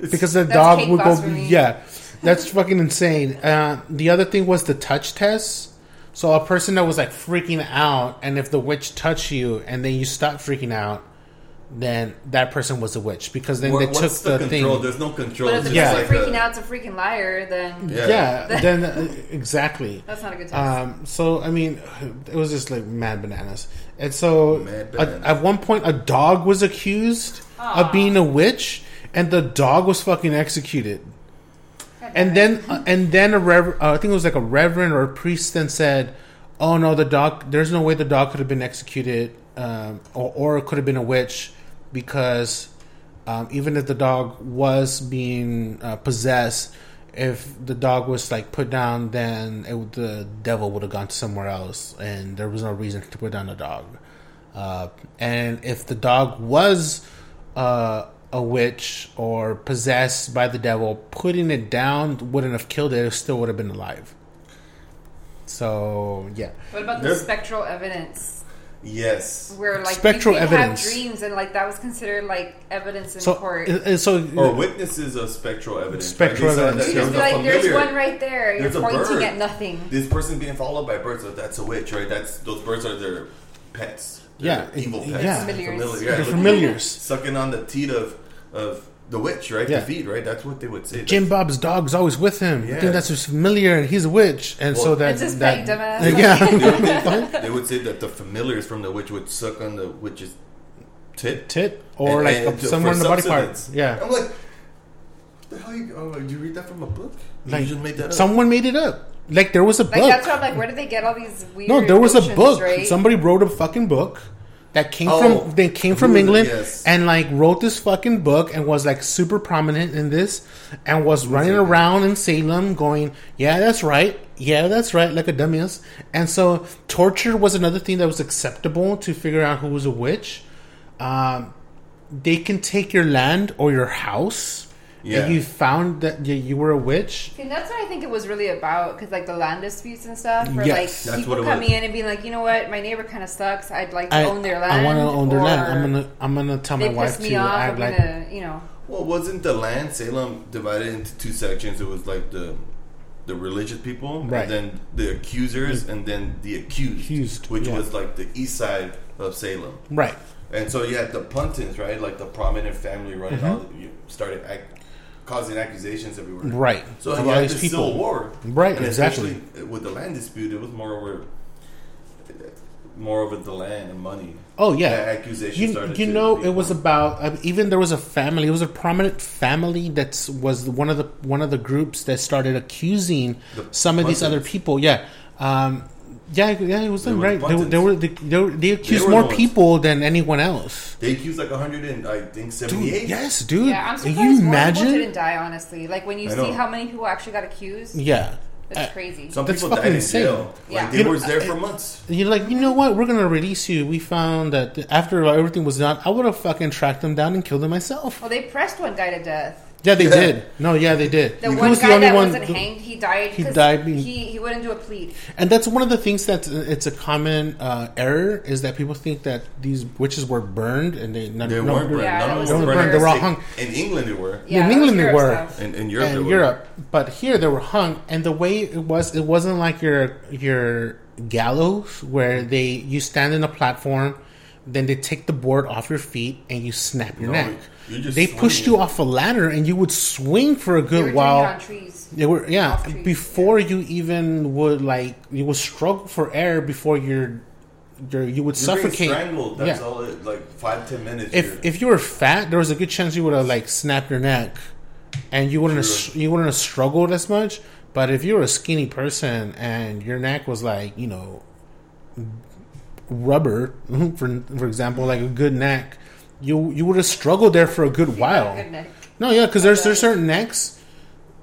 Because the dog
cake
would go, yeah, that's fucking insane. Uh, the other thing was the touch test. So a person that was like freaking out, and if the witch touched you and then you stop freaking out, then that person was a witch because then
What-
they took
what's
the,
control?
thing.
There's no control.
but if the
Yeah.
person
like
freaking
a-
out's a freaking liar, then
Yeah.
Yeah, then uh, exactly.
that's not a good test.
Um, so I mean, it was just like mad bananas. And so
Mad
at, at one point, a dog was accused of being a witch, and the dog was fucking executed. And then, uh, and then a uh, I think it was like a reverend or a priest then said, "Oh no, the dog. There's no way the dog could have been executed, um, or, or it could have been a witch, because um, even if the dog was being uh, possessed, if the dog was like put down, then it, would- the devil would have gone to somewhere else, and there was no reason to put down the dog. Uh, and if the dog was uh, a witch or possessed by the devil, putting it down wouldn't have killed it; it still would have been alive. So yeah,
what about the
There's-
spectral evidence?
Yes.
Where like
Spectral
you
evidence.
have dreams and like that was considered like evidence in
so
court.
uh, uh, so
Or witnesses of spectral evidence.
Spectral
right?
Evidence,
that
you just be like,
a
there's one right there. You're
There's a
pointing
bird.
at nothing.
This person being followed by birds. So that's a witch, right? That's those birds are their pets.
Yeah,
evil pets.
yeah.
Familiars.
Familiar,
they're
look-
familiars.
Sucking on the teat of of the witch, right?
Yeah.
The feet, right? That's what they would say.
Jim Bob's dog's always with him. I
Yeah.
think that's his familiar, and he's a witch, and so that
It's his
that
pet, dumbass.
yeah.
They, they would say that the familiars from the witch would suck on the witch's tit.
tit or
And-
like
and uh,
somewhere in the body part. Yeah,
I'm like, the hell you? Oh, did you read that from a book? You
like
just made that up.
made it up. Like there was a book.
Like
book.
that's why I'm like, where did they get all these weird?
No, there was a book.
Right?
Somebody wrote a fucking book that came
Oh,
from they came from
who was it?
England
Yes.
and like wrote this fucking book and was like super prominent in this and was running
it?
around in Salem going, "Yeah, that's right. Yeah, that's right," like a dumbass. And so torture was another thing that was acceptable to figure out who was a witch. Um, they can take your land or your house
Yeah.
and you found that you, you were a witch,
And that's what I think it was really about, because like the land disputes and stuff, where
Yes.
like
That's
people
it
coming
was.
in and being like, you know what, my neighbor kind of sucks. I'd like to
I,
own their land.
I want to own their land. I'm gonna I'm gonna tell my wife
me
to
off. I'm
like
gonna, you know.
Well, wasn't the land Salem divided into two sections? It was like the the religious people,
Right.
and then the accusers, and then the accused,
Accused,
which
yeah.
was like the east side of Salem.
right.
And so you had the Putnams, right? Like the prominent family running
Mm-hmm.
all. The, you started act, causing accusations everywhere.
Right.
So you had
these
this
people.
civil war,
Right,
And
exactly.
especially with the land dispute, it was more over more over the land and money.
Oh yeah.
That accusation
You, you know it was about uh, even there was a family. It was a prominent family that was one of the one of the groups that started accusing some of these other people. Yeah, um, yeah, yeah. It was
They
them, right. They, were- they were they, they, were, they accused
were
more
the
people than anyone else.
They accused like 100 and I think
Dude,
78.
yes, dude.
Yeah, I'm
Can
surprised
you
more people
imagine?
didn't die. Honestly, like when you
I
see
know.
how many people actually got accused,
Yeah.
it's
Uh,
crazy.
Some
That's
people died in
insane.
jail.
Yeah.
Like they
You know,
were there
I-
for months.
You're like, you know what? We're gonna release you. We found that after everything was done, I would have fucking tracked them down and killed them myself.
well, they pressed one guy to death.
Yeah, they
Yeah.
did. No, yeah, they did.
The
He
one
was
guy that wasn't hanged, he died.
He died being-
He he wouldn't do a plea.
And that's one of the things that it's a common uh, error is that people think that these witches were burned and they none,
They
no,
weren't burned.
Yeah,
None
that
of them were burned.
They were all
In-
hung.
In England, they were.
Yeah, in England they
Europe
were.
In, in Europe,
and
they were.
Europe, but here they were hung. And the way it was, it wasn't like your your gallows where they you stand in a platform, then they take the board off your feet and you snap your
No,
neck.
you just
They
swing
pushed you off a ladder and you would swing for a
They were
good
doing it
while.
on trees.
They were yeah
trees,
before you even would like you would struggle for air before you're, you're you would
You're being
suffocate.
strangled. That's
Yeah.
all. It, like five ten minutes.
If
you're-
if you were fat, there was a good chance you would have like snapped your neck, and you wouldn't have, you wouldn't have struggled as much. But if you were a skinny person and your neck was like you know rubber, for for example, like a good neck, you you would have struggled there for a good while.
Good neck.
No, yeah, because there's there's certain necks.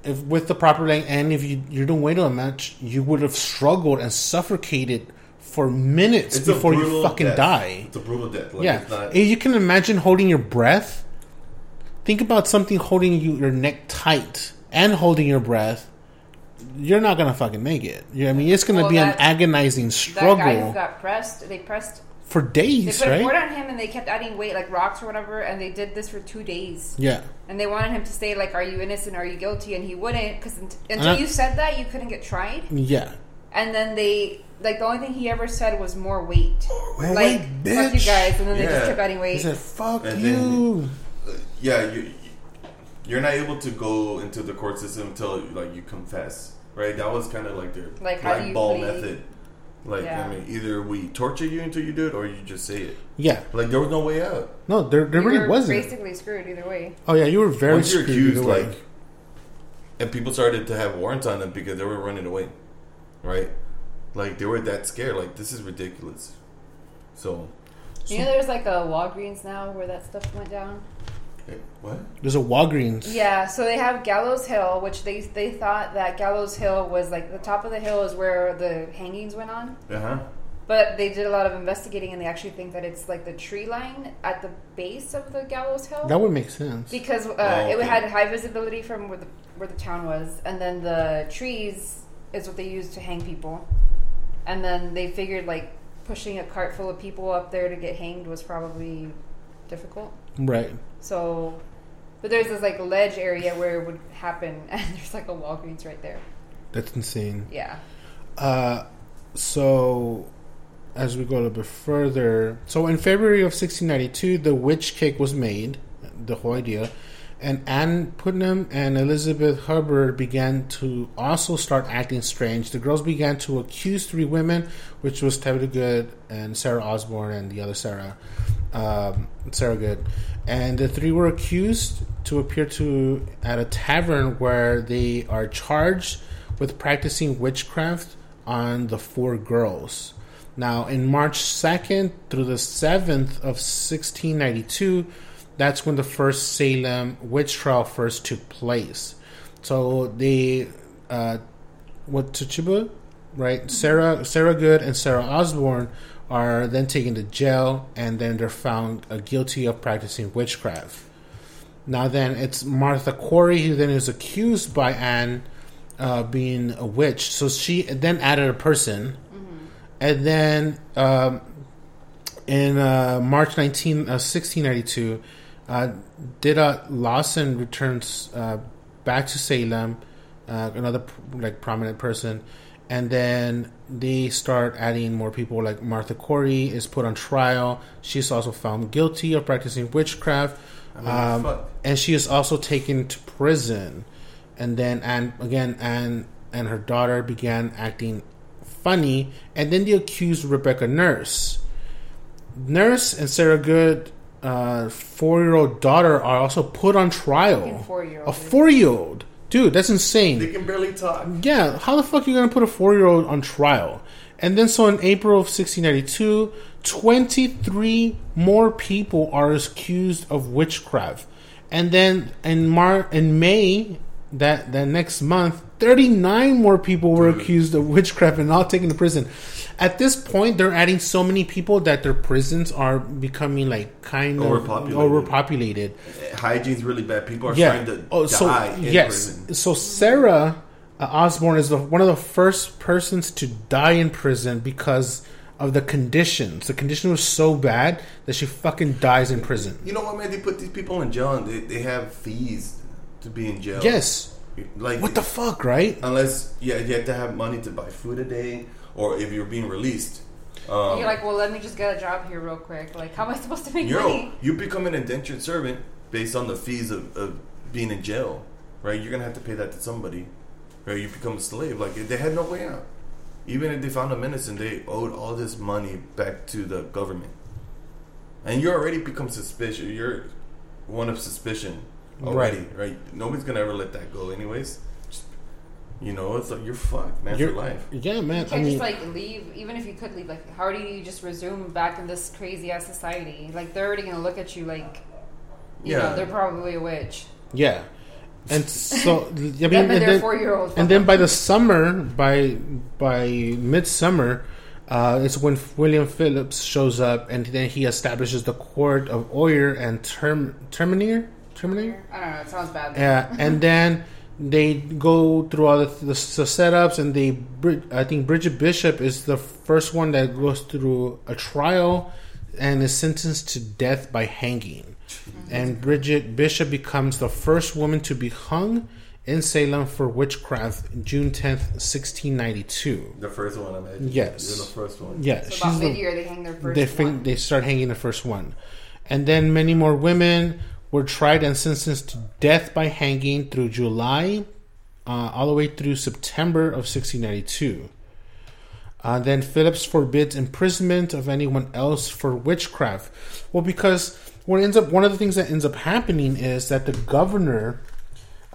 If with the proper length, and if you you're doing on a match, you would have struggled and suffocated for minutes
it's
before you fucking
death.
die.
It's a brutal death. Like,
yeah,
not,
you can imagine holding your breath. Think about something holding you your neck tight and holding your breath. You're not gonna fucking make it. You know what I mean, it's gonna
Well,
be an
that-
agonizing
That guy who
struggle
got pressed, they pressed.
For
They
days,
put a board
right?
on him and they kept adding weight, like rocks or whatever, and they did this for two days.
Yeah,
And they wanted him to say, like, "Are you innocent? Are you guilty?" And he wouldn't, because until you said that, you couldn't get tried.
yeah.
And then they, like, the only thing he ever said was more weight.
More
like,
weight,
fuck you guys, and then they just kept adding weight.
He
weight.
said, "Fuck
And
you."
then- uh, yeah, you you're not able to go into the court system until like you confess, right? That was kind of like their
Like, how do you
blackball
plead?
method. Like
Yeah.
I mean, either we torture you until you do it, or you just say it.
yeah,
Like there was no way out.
no, there there
You
really
were
wasn't.
basically screwed either way.
Oh yeah, you were very
Once you're
screwed
accused,
either way.
like, and people started to have warrants on them because they were running away, right? Like they were that scared. Like this is ridiculous. So,
You know, there's like a Walgreens now where that stuff went down.
What?
There's a Walgreens.
Yeah, so they have Gallows Hill, which they they thought that Gallows Hill was like the top of the hill is where the hangings went on.
Uh huh.
But they did a lot of investigating, and they actually think that it's like the tree line at the base of the Gallows Hill.
That would make sense.
because uh,
Oh,
it had high visibility from where the where the town was, and then the trees is what they used to hang people, and then they figured like pushing a cart full of people up there to get hanged was probably difficult.
Right.
So, but there's this like ledge area where it would happen, and there's like a Walgreens right there.
That's insane.
Yeah,
Uh, so as we go a little bit further, so in February of 1692, the witch cake was made, the whole idea, and Anne Putnam and Elizabeth Hubbard began to also start acting strange. The girls began to accuse three women, which was Tabitha Good and Sarah Osborne and the other Sarah, um, Sarah Good, and the three were accused to appear to at a tavern where they are charged with practicing witchcraft on the four girls. Now, in March 2nd through the 7th of 1692, that's when the first Salem witch trial first took place. So they, uh, what Tituba, right? Sarah, Sarah Good and Sarah Osborne are then taken to jail, and then they're found uh, guilty of practicing witchcraft. Now then, it's Martha Corey who then is accused by Anne uh, being a witch. So she then added a person, and then um, in uh, March 19, uh, 1692, uh, Dida Lawson returns uh, back to Salem, uh, another like prominent person, and then they start adding more people. Like Martha Corey is put on trial. She's also found guilty of practicing witchcraft, um, and she is also taken to prison. And then, and again, Anne and her daughter began acting funny, and then they accused Rebecca Nurse. Nurse and Sarah Good, uh, four-year-old daughter, are also put on trial.
Four-year-old,
A four-year-old, dude, that's insane.
They can barely talk.
Yeah, how the fuck are you gonna put a four year old on trial? And then, so in April of 1692, 23 more people are accused of witchcraft. And then in Mar- in May, that, that next month, 39 more people were accused of witchcraft and all taken to prison. At this point, they're adding so many people that their prisons are becoming like kind of
Overpopulated.
overpopulated.
Hygiene's really bad. People are
Yeah.
starting to
Oh, so
die in
yes.
prison.
So Sarah uh, Osborne is the, one of the first persons to die in prison because of the conditions. The condition was so bad that she fucking dies in prison.
You know what, man? They put these people in jail and they, they have fees to be in jail.
Yes.
Like
What the fuck, right?
unless yeah, you have to have money to buy food a day, or if you're being released. Um,
You're like, well, let me just get a job here real quick. Like, how am I supposed to make
you're
money?
you become an indentured servant based on the fees of, of being in jail, right? You're gonna have to pay that to somebody, right? You become a slave. Like they had no way out. Even if they found them innocent, they owed all this money back to the government, and you already become suspicious. You're one of suspicion already, right? Nobody's gonna ever let that go, anyways. Just, you know, it's like you're fucked, man,
You're-
for life.
Yeah, man.
You can't
mean,
just like leave, even if you could leave. Like, how do you just resume back in this crazy ass society? Like, they're already gonna look at you like, you
Yeah.
know, they're probably a witch.
yeah. And so, I mean, and
and
then,
four year old.
and then by the summer, by by midsummer, uh, it's when William Phillips shows up, and then he establishes the court of Oyer and Term Terminier. Terminier.
I don't know. It sounds bad.
Yeah, and then they go through all the, the, the setups, and they. I think Bridget Bishop is the first one that goes through a trial and is sentenced to death by hanging. Mm-hmm. And Bridget Bishop becomes the first woman to be hung in Salem for witchcraft, June tenth, sixteen ninety two.
The first one, I imagine.
Yes.
You're the first one.
Yes,
So
she's
about
the-
mid year, they hang their first
they
one.
fin- they start hanging the first one, and then many more women were tried and sentenced to death by hanging through July, uh, all the way through September of 1692. Uh, then Phillips forbids imprisonment of anyone else for witchcraft. Well, because what ends up one of the things that ends up happening is that the governor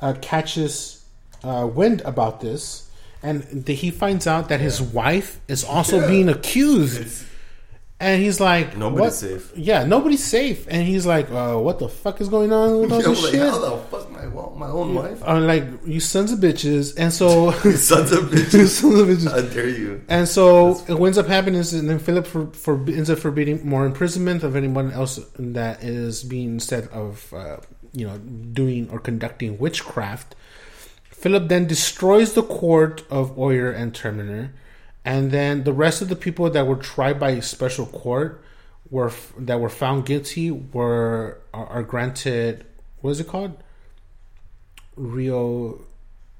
uh, catches uh, wind about this, and the, he finds out that his wife is also
Yeah.
being accused.
It's,
And he's like,
Nobody's
what?
safe.
Yeah, nobody's safe. And he's like, uh, what the fuck is going on with all this
like,
shit?
how the fuck my my own wife?
I'm like, you sons of bitches. And so,
Sons of bitches.
sons of bitches.
How dare you?
And so, it ends up happening and then Philip for, for, ends up forbidding more imprisonment of anyone else that is being said of, uh, you know, doing or conducting witchcraft. Philip then destroys the court of Oyer and Terminer, and then the rest of the people that were tried by special court were that were found guilty were are, are granted what is it called? Rio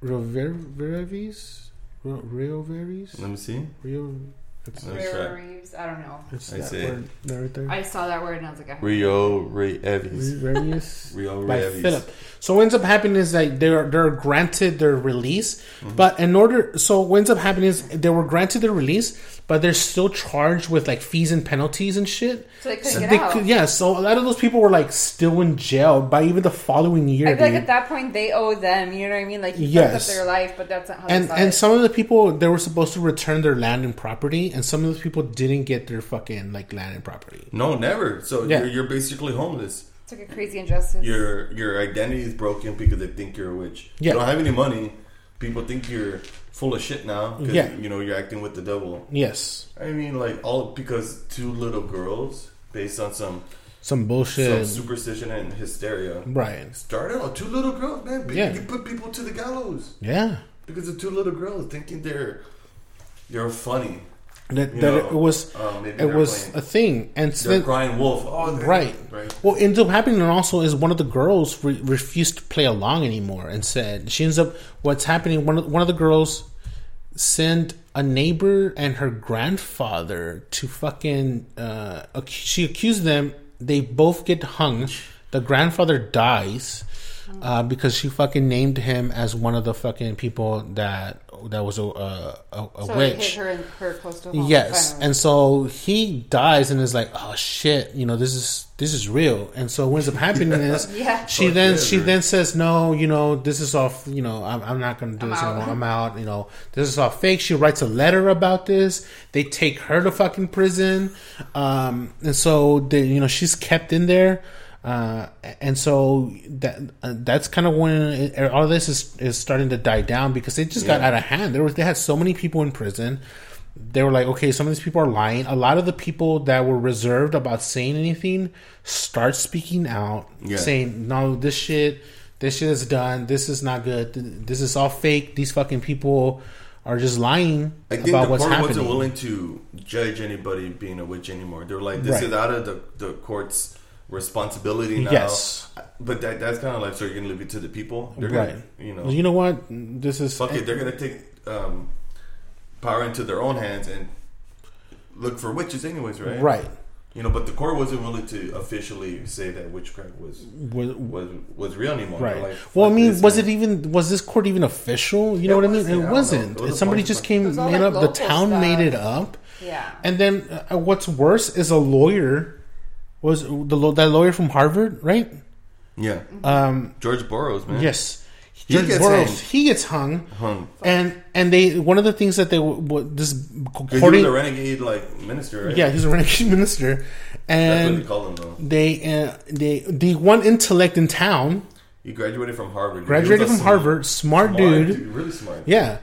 Rio Ver-? Rio, Rio Veris?
Let me see.
Rio it's,
Nice
Rare
try.
Reeves. I don't know.
it's
I
that
it.
word right there.
I saw that word and I was like, I
Rio Ray Evies.
Various
Rio
by
Ray Evies.
Philip. So what ends up happening is that they're they're granted their release, mm-hmm. but in order, so what ends up happening is they were granted their release, but they're still charged with like fees and penalties and shit.
So they couldn't
So
get
they
out.
could- yeah, so a lot of those people were like still in jail by even the following year.
I feel like
dude.
at that point they owe them. You know what I mean? Like you
Yes.
fucked up their life, but that's not how
and
they saw
and
it.
some of the people they were supposed to return their land and property, and some of those people didn't get their fucking like land and property.
No, never. So
Yeah.
you're, you're basically homeless.
It's like a crazy injustice.
Your your identity is broken because they think you're a witch.
Yeah.
You don't have any money. People think you're full of shit now. 'cause,
Yeah.
You know you're acting with the devil.
Yes,
I mean, like all because two little girls, based on some
some bullshit.
some superstition and hysteria.
right.
Started on two little girls, man.
Yeah.
You put people to the gallows
Yeah.
because of two little girls thinking they're they're funny.
That, that
know,
it was
uh, maybe
it was
playing-
a thing, and so
They're
then,
crying wolf. Oh,
right.
right.
What ends up happening also is one of the girls re- refused to play along anymore and said she ends up. What's happening? One of one of the girls sent a neighbor and her grandfather to fucking. Uh, ac- she accused them. They both get hung. The grandfather dies. Uh, because she fucking named him as one of the fucking people that that was a a, a, a
So it
witch.
hit her and her close to home.
Yes,
finally.
and so he dies and is like, "Oh shit, you know this is this is real." And so what ends up happening is,
Yeah.
she
Fuck
then
yeah,
she
dude.
then says, "No, you know this is all, you know, I'm, I'm not going to do
I'm
this
out."
anymore. I'm out. You know, this is all fake." She writes a letter about this. They take her to fucking prison, um, and so they, you know, she's kept in there. Uh, and so that uh, that's kind of when it, all this is, is starting to die down because it just got out of hand. There was they had so many people in prison they were like, okay, some of these people are lying. A lot of the people that were reserved about saying anything start speaking out,
Yeah.
saying, no, this shit, this shit is done. This is not good. This is all fake. These fucking people are just lying
I think
about
the
what's
court
happening.
wasn't willing to judge anybody being a witch anymore. They're like, "This
Right.
is out of the, the court's responsibility now."
Yes.
but that that's kind of like, so you're gonna leave it to the people, They're
right.
Gonna, you know,
you know what? This is
fuck it. They're gonna take um, power into their own hands and look for witches, anyways, right?
right.
You know, but the court wasn't willing to officially say that witchcraft was
Was-
was was real anymore.
Right.
Like,
well, I mean, was
man.
it even was this court even official? You know what I mean?
wasn't. I
It wasn't.
It was
Somebody just came
It was all,
made
like,
up. The
local
town made it up.
Yeah.
And then uh, what's worse is a lawyer was the that lawyer from Harvard, right?
Yeah,
Um,
George Burroughs, man.
yes,
He
George
gets
Burroughs.
hanged.
He gets hung,
hung.
and and they one of the things that they this
'Cause He was
according
a renegade like minister, right?
yeah he's a renegade minister,
that's what they
and
call him though.
they uh, they the one intellect in town
He graduated from Harvard.
graduated from
a
Harvard, smart,
smart
dude.
really smart.
Yeah.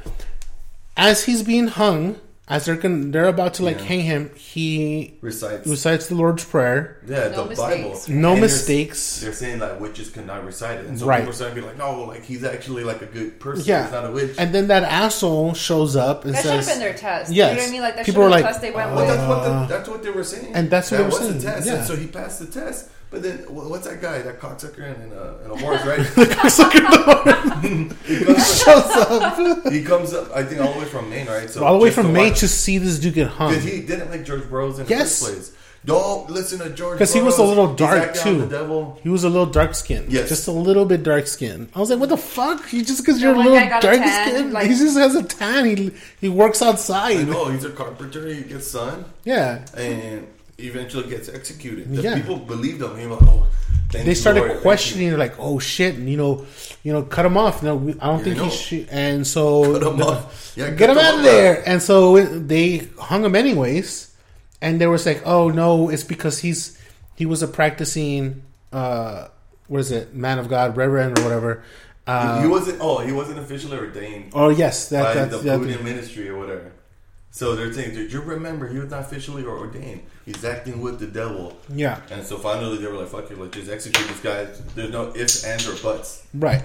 As he's being hung, as they're con- they're about to like
Yeah.
hang him, he
Recites,
recites the Lord's prayer.
yeah,
No
the
mistakes.
Bible.
No
And they're-
mistakes.
They're saying that witches cannot recite it, and so
Right.
people are starting to be like, "No, like he's actually like a good person.
Yeah.
He's not a witch."
And then that asshole shows up and
That should have
says,
been their test.
Yes.
You know what I mean? Like that
People
should
were
have
like,
the test they went
Well,
with.
that's what
Uh,
the, that's what they were saying,
and that's what
that
they were
was
saying,
the test.
yeah.
And so he passed the test. But then, what's that guy? That cocksucker and a, and a horse, right? Cocksucker he, comes
shows up
up, he comes up. I think all the way from Maine, right? So
all the way from
to
Maine
watch-
to see this dude get hung.
Because he didn't like George Burroughs in the
Yes.
first place. Don't listen to George.
Because he was a little dark,
acting
too.
The devil.
He was a little dark skinned.
Yes.
Just a little bit dark skinned. I was like, what the fuck? You just because you're a little
guy got a
dark
tan,
skinned?
like-
he just has a tan. He he works
I
outside.
know he's a carpenter. He gets sun
Yeah.
and eventually gets executed. The
Yeah.
people believed him. He was like, oh,
they started
Lord,
questioning like oh shit you know you know cut him off no i don't
Yeah,
think he should and so the-.
Yeah,
get him out of there and so they hung him anyways and they was like oh no it's because he's he was a practicing uh what is it man of god reverend or whatever uh,
he wasn't. Oh, he wasn't officially ordained
oh yes that,
by
that's
the
that,
Buddhist ministry or whatever. So they're saying, did you remember he was not officially ordained? He's acting with the devil.
yeah
And so finally they were like, fuck it, let's just execute this guy. There's no ifs, ands, or buts.
right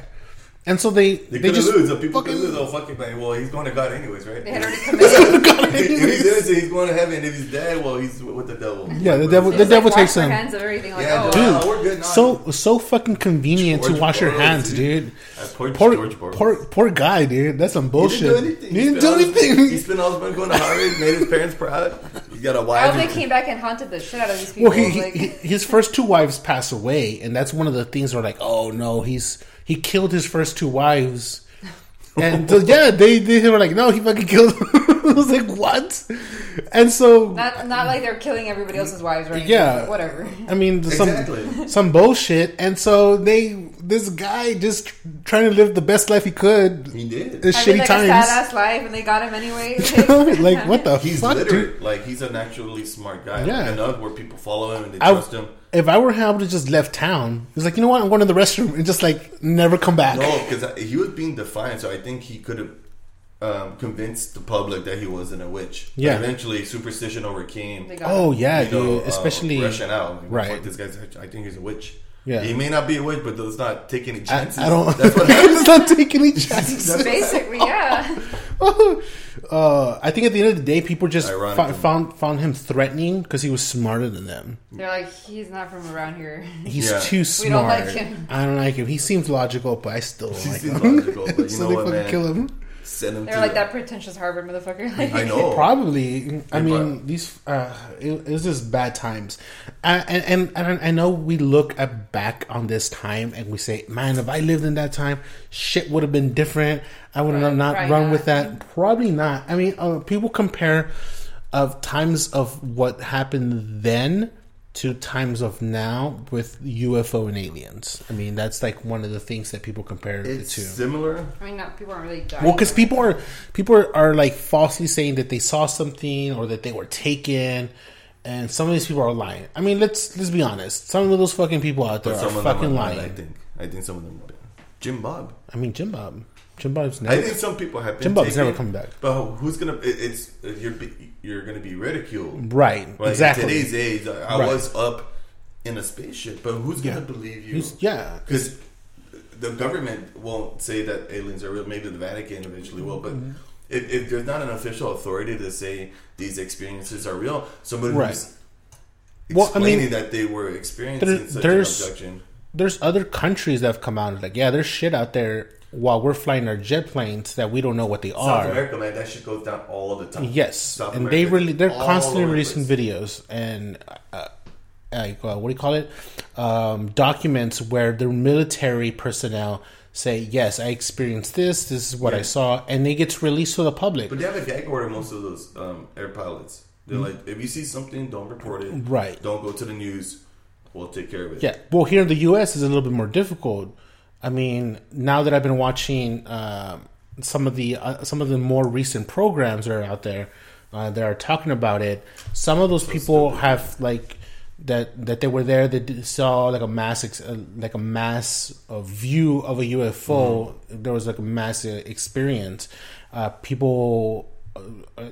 and so they
They,
they, just
lose. So people
fucking-
could lose. Oh, fuck it, man. Well, he's going to God anyways, right?
They had already committed.
if he's innocent, he's going to heaven. If he's dead, well, he's with the devil.
Yeah, the devil-
It's
the
like
devil
wash
takes
their
him.
hands of everything. Like,
Yeah,
oh,
dude.
wow.
We're good now.
so so fucking convenient to
George
wash your
Burroughs,
hands
dude.
dude
poor,
Poor,
George Burroughs.
poor, poor guy, dude. That's some
He
bullshit.
didn't do anything.
He didn't
spent
do
all his-
anything.
He spent all his money going to Harvard, made his parents proud. He's got a
I
wife.
Oh, hope they came back and haunted the shit out of these people.
Well, he, he,
like,
he- his first two wives pass away, and that's one of the things where like, oh no, he's he killed his first two wives, and so, yeah, they they were like, no, he fucking killed. Them. I was like, what? And so
not not like they're killing everybody else's wives right? anything.
Yeah.
but whatever.
I mean, some
Exactly.
some bullshit, and so they this guy just trying to live the best life he could.
He did.
His
Having
shitty
like
times.
a sad ass life, and they got him anyway.
like what the
He's
fuck,
literate.
dude?
Like he's an actually smart guy.
Yeah.
Like enough where people follow him and they
I-
trust him.
If I were him, I would have just left town. He's like, you know what? I'm going to the restroom and just like never come back.
No, because he was being defiant, so I think he could have um, convince the public that he wasn't a witch. But
Yeah.
eventually, superstition overcame.
Oh yeah,
you know,
dude.
uh,
Especially
rationale. Like,
right.
This guy's. I think he's a witch.
Yeah.
He may not be a witch, but let's not take any chances.
I don't.
That's what
Let's not take any chances.
Basically, yeah.
uh, I think at the end of the day, people just
Ironically.
found found him threatening because he was smarter than them.
They're like, he's not from around here.
He's
Yeah.
too
We
smart.
don't like him.
I don't like him. He seems logical, but I still don't
He
like
seems
him.
logical, but you
so
know
they
what,
fucking
man?
kill him.
Send him
They're
to
like
the-
that pretentious Harvard motherfucker. Like,
I know.
Probably. I mean,
but-
these uh, it, it was just bad times, uh, and, and and I know we look at back on this time and we say, "Man, if I lived in that time, shit would have been different. I would have not run
not.
with that. Probably not. I mean, uh, people compare of times of what happened then." To times of now with UFO and aliens. I mean, that's like one of the things that people compare it to.
similar.
I mean, not, people aren't really dying.
Well, because people are people are, are like falsely saying that they saw something or that they were taken, and some of these people are lying. I mean, let's let's be honest. Some of those fucking people out there
But
are
some of them are
fucking lying.
I think. I think some of them. Jim Bob.
I mean, Jim Bob, Jim Bob's never.
I think some people have been.
Jim Bob's
taken,
never coming back.
But who's gonna? It, it's you're you're gonna be ridiculed.
right,
Right?
exactly.
In today's age, I,
Right.
was up in a spaceship, but who's gonna
Yeah.
believe you?
Who's- yeah,
because the government won't say that aliens are real. Maybe the Vatican eventually will, but
Mm-hmm.
if, if there's not an official authority to say these experiences are real, somebody
Right.
who's
Well, I mean,
explaining that they were experiencing
there-
such
there's-
an abduction.
there's other countries that have come out like, yeah, there's shit out there while we're flying our jet planes that we don't know what they
South
are.
South America, man, that shit goes down all the time.
Yes,
South
and
America,
they really they're constantly releasing
place.
videos and uh, like uh, what do you call it? Um, documents where the military personnel say, "Yes, I experienced this. This is what I saw," and they get released to the public.
But they have a gag order. Most of those um, air pilots, they're like, if you see something, don't report it.
Mm-hmm. Right.
Don't go to the news. We'll take care of it.
Yeah. Well, here in the U.S. is a little bit more difficult. I mean, now that I've been watching um some of the uh, some of the more recent programs that are out there uh, that are talking about it, some of those people have like that that they were there. They saw like a mass ex- uh, like a mass uh, view of a UFO. There was like a mass uh, experience. Uh, people. Uh, uh,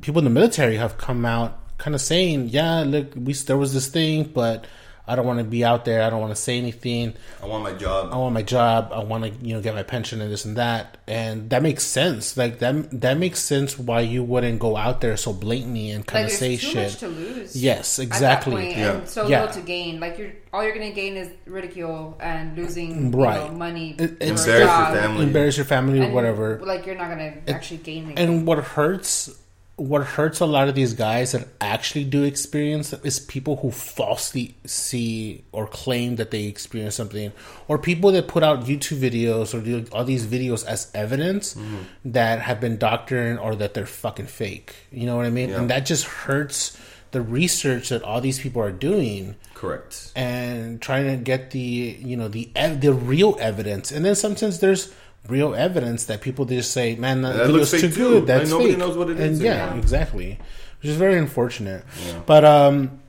people in the military have come out kind of saying, "Yeah, look, we there was this thing, but I don't want to be out there. I don't want to say anything.
I want my job.
I want my job. I want to, you know, get my pension and this and that." And that makes sense. Like that that makes sense why you wouldn't go out there so blatantly and kind
like,
of say
too
shit.
much to lose.
Yes,
at that
exactly.
point,
Yeah.
and so
Yeah.
little to gain. Like you're all you're gonna gain is ridicule and losing you
Right.
know, money,
It-
for a
it's-
Embarrass your
job.
family.
Embarrass your family or
And,
whatever.
Like you're not gonna actually gain anything.
And what hurts, what hurts a lot of these guys that actually do experience is people who falsely see or claim that they experience something, or people that put out YouTube videos or do all these videos as evidence mm-hmm. that have been doctored or that they're fucking fake. You know what I mean?
Yeah.
And that just hurts the research that all these people are doing
Correct.
and trying to get the you know the ev- the real evidence and then sometimes there's real evidence that people just say man that,
That
video's
looks
too good
too.
that's
Like, nobody
fake
knows what it
and
is
yeah
anymore.
exactly which is very unfortunate
Yeah.
but um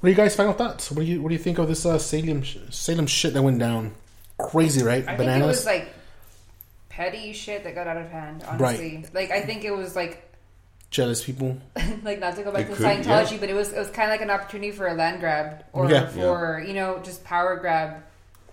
what are you guys final thoughts what do you what do you think of this uh, Salem sh- Salem shit that went down crazy right
I think it was like petty shit that got out of hand. Honestly, like I think it was like
jealous people
like not to go back
It
to
could,
Scientology,
yeah.
but it was it was kind of like an opportunity for a land grab or
Yeah.
for you know just power grab,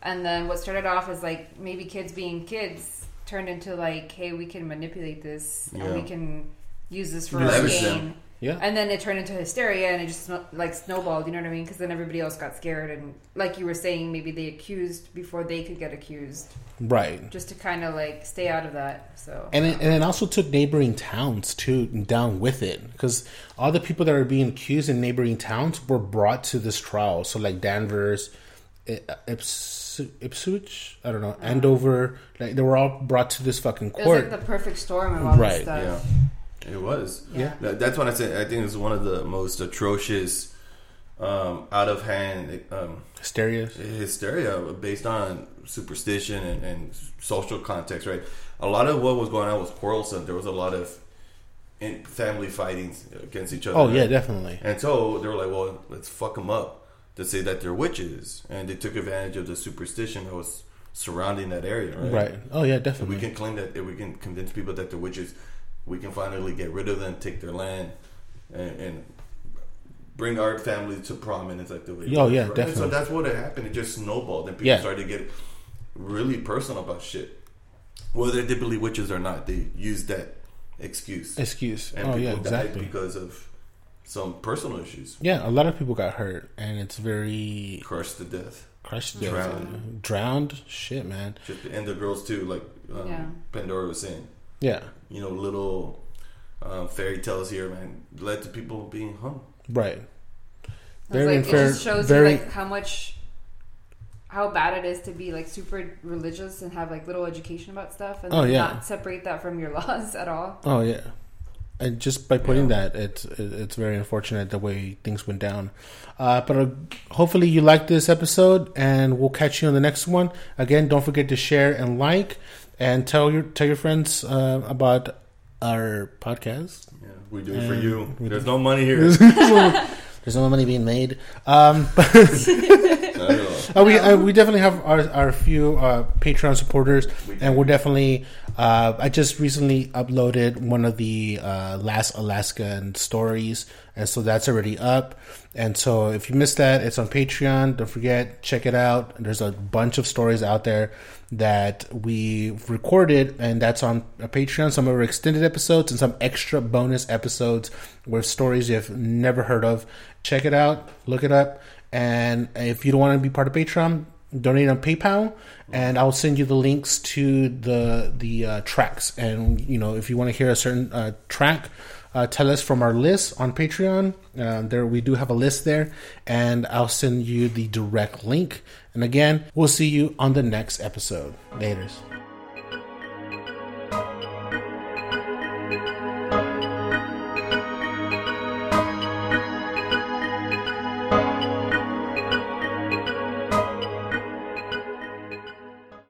and then what started off as like maybe kids being kids turned into like hey we can manipulate this
Yeah.
and we can use this for our
Leverage
gain.
them.
yeah
And then it turned into hysteria, and it just like snowballed. You know what I mean? Because then everybody else got scared, and like you were saying, maybe they accused before they could get accused,
right
just to kind of like stay out of that. So
and it, and it also took neighboring towns too down with it because all the people that are being accused in neighboring towns were brought to this trial. So like Danvers, eh, eh, Ips, Ipswich, I don't know, Andover, like they were all brought to this fucking
it was
court.
like the perfect storm of all
Right,
this stuff.
Yeah, it was.
Yeah.
That- That's what I said. I think it's one of the most atrocious, um, out of hand um,
Hysteria.
hysteria based on superstition and, and social context. Right. A lot of what was going on was quarrelsome. There was a lot of in family fighting against each other.
Oh yeah,
right?
definitely.
And so they were like, well, let's fuck them up to say that they're witches. And they took advantage of the superstition that was surrounding that area, right?
Right. Oh yeah,
If we can claim that, if we can convince people that they're witches, we can finally get rid of them, take their land, and, and bring our family to prominence like the way.
Oh, yeah,
right? So that's what happened. It just snowballed, and people
Yeah.
started to get really personal about shit. Whether they believe witches or not, they used that excuse,
Excuse.
and
oh
people
yeah,
died
exactly.
because of some personal issues,
Yeah, a lot of people got hurt, and it's very
crushed to death.
crushed.
Drowned.
drowned. Shit, man.
Just, and the girls too, like um,
Yeah.
Pandora was saying.
Yeah,
You know, little um, fairy tales here, man, led to people being hung.
right. Very
like,
unfair.
It just shows
very
you like how much, how bad it is to be like super religious and have like little education about stuff, and
Oh, yeah.
not separate that from your laws at all.
Oh yeah, and just by putting
Yeah.
that, it's it's very unfortunate the way things went down. Uh, but uh, hopefully you liked this episode, and we'll catch you on the next one. Again, don't forget to share and like, and tell your tell your friends uh, about our podcast.
Yeah, we do it for you. There's
do-
no money here.
There's no money being made. Um, but
Not at all.
Uh, we uh, we definitely have our our few uh, Patreon supporters,
We
and we're definitely. Uh, I just recently uploaded one of the uh, last Alaskan stories, and so that's already up. And so if you missed that, it's on Patreon. Don't forget, check it out. There's a bunch of stories out there that we recorded, and that's on Patreon. Some of our extended episodes and some extra bonus episodes with stories you've never heard of. Check it out, look it up, and if you don't want to be part of Patreon, donate on PayPal, and I'll send you the links to the the uh, tracks. And you know, if you want to hear a certain uh, track. Uh, tell us from our list on Patreon. Um, there, we do have a list there, and I'll send you the direct link. And again, we'll see you on the next episode. Laters.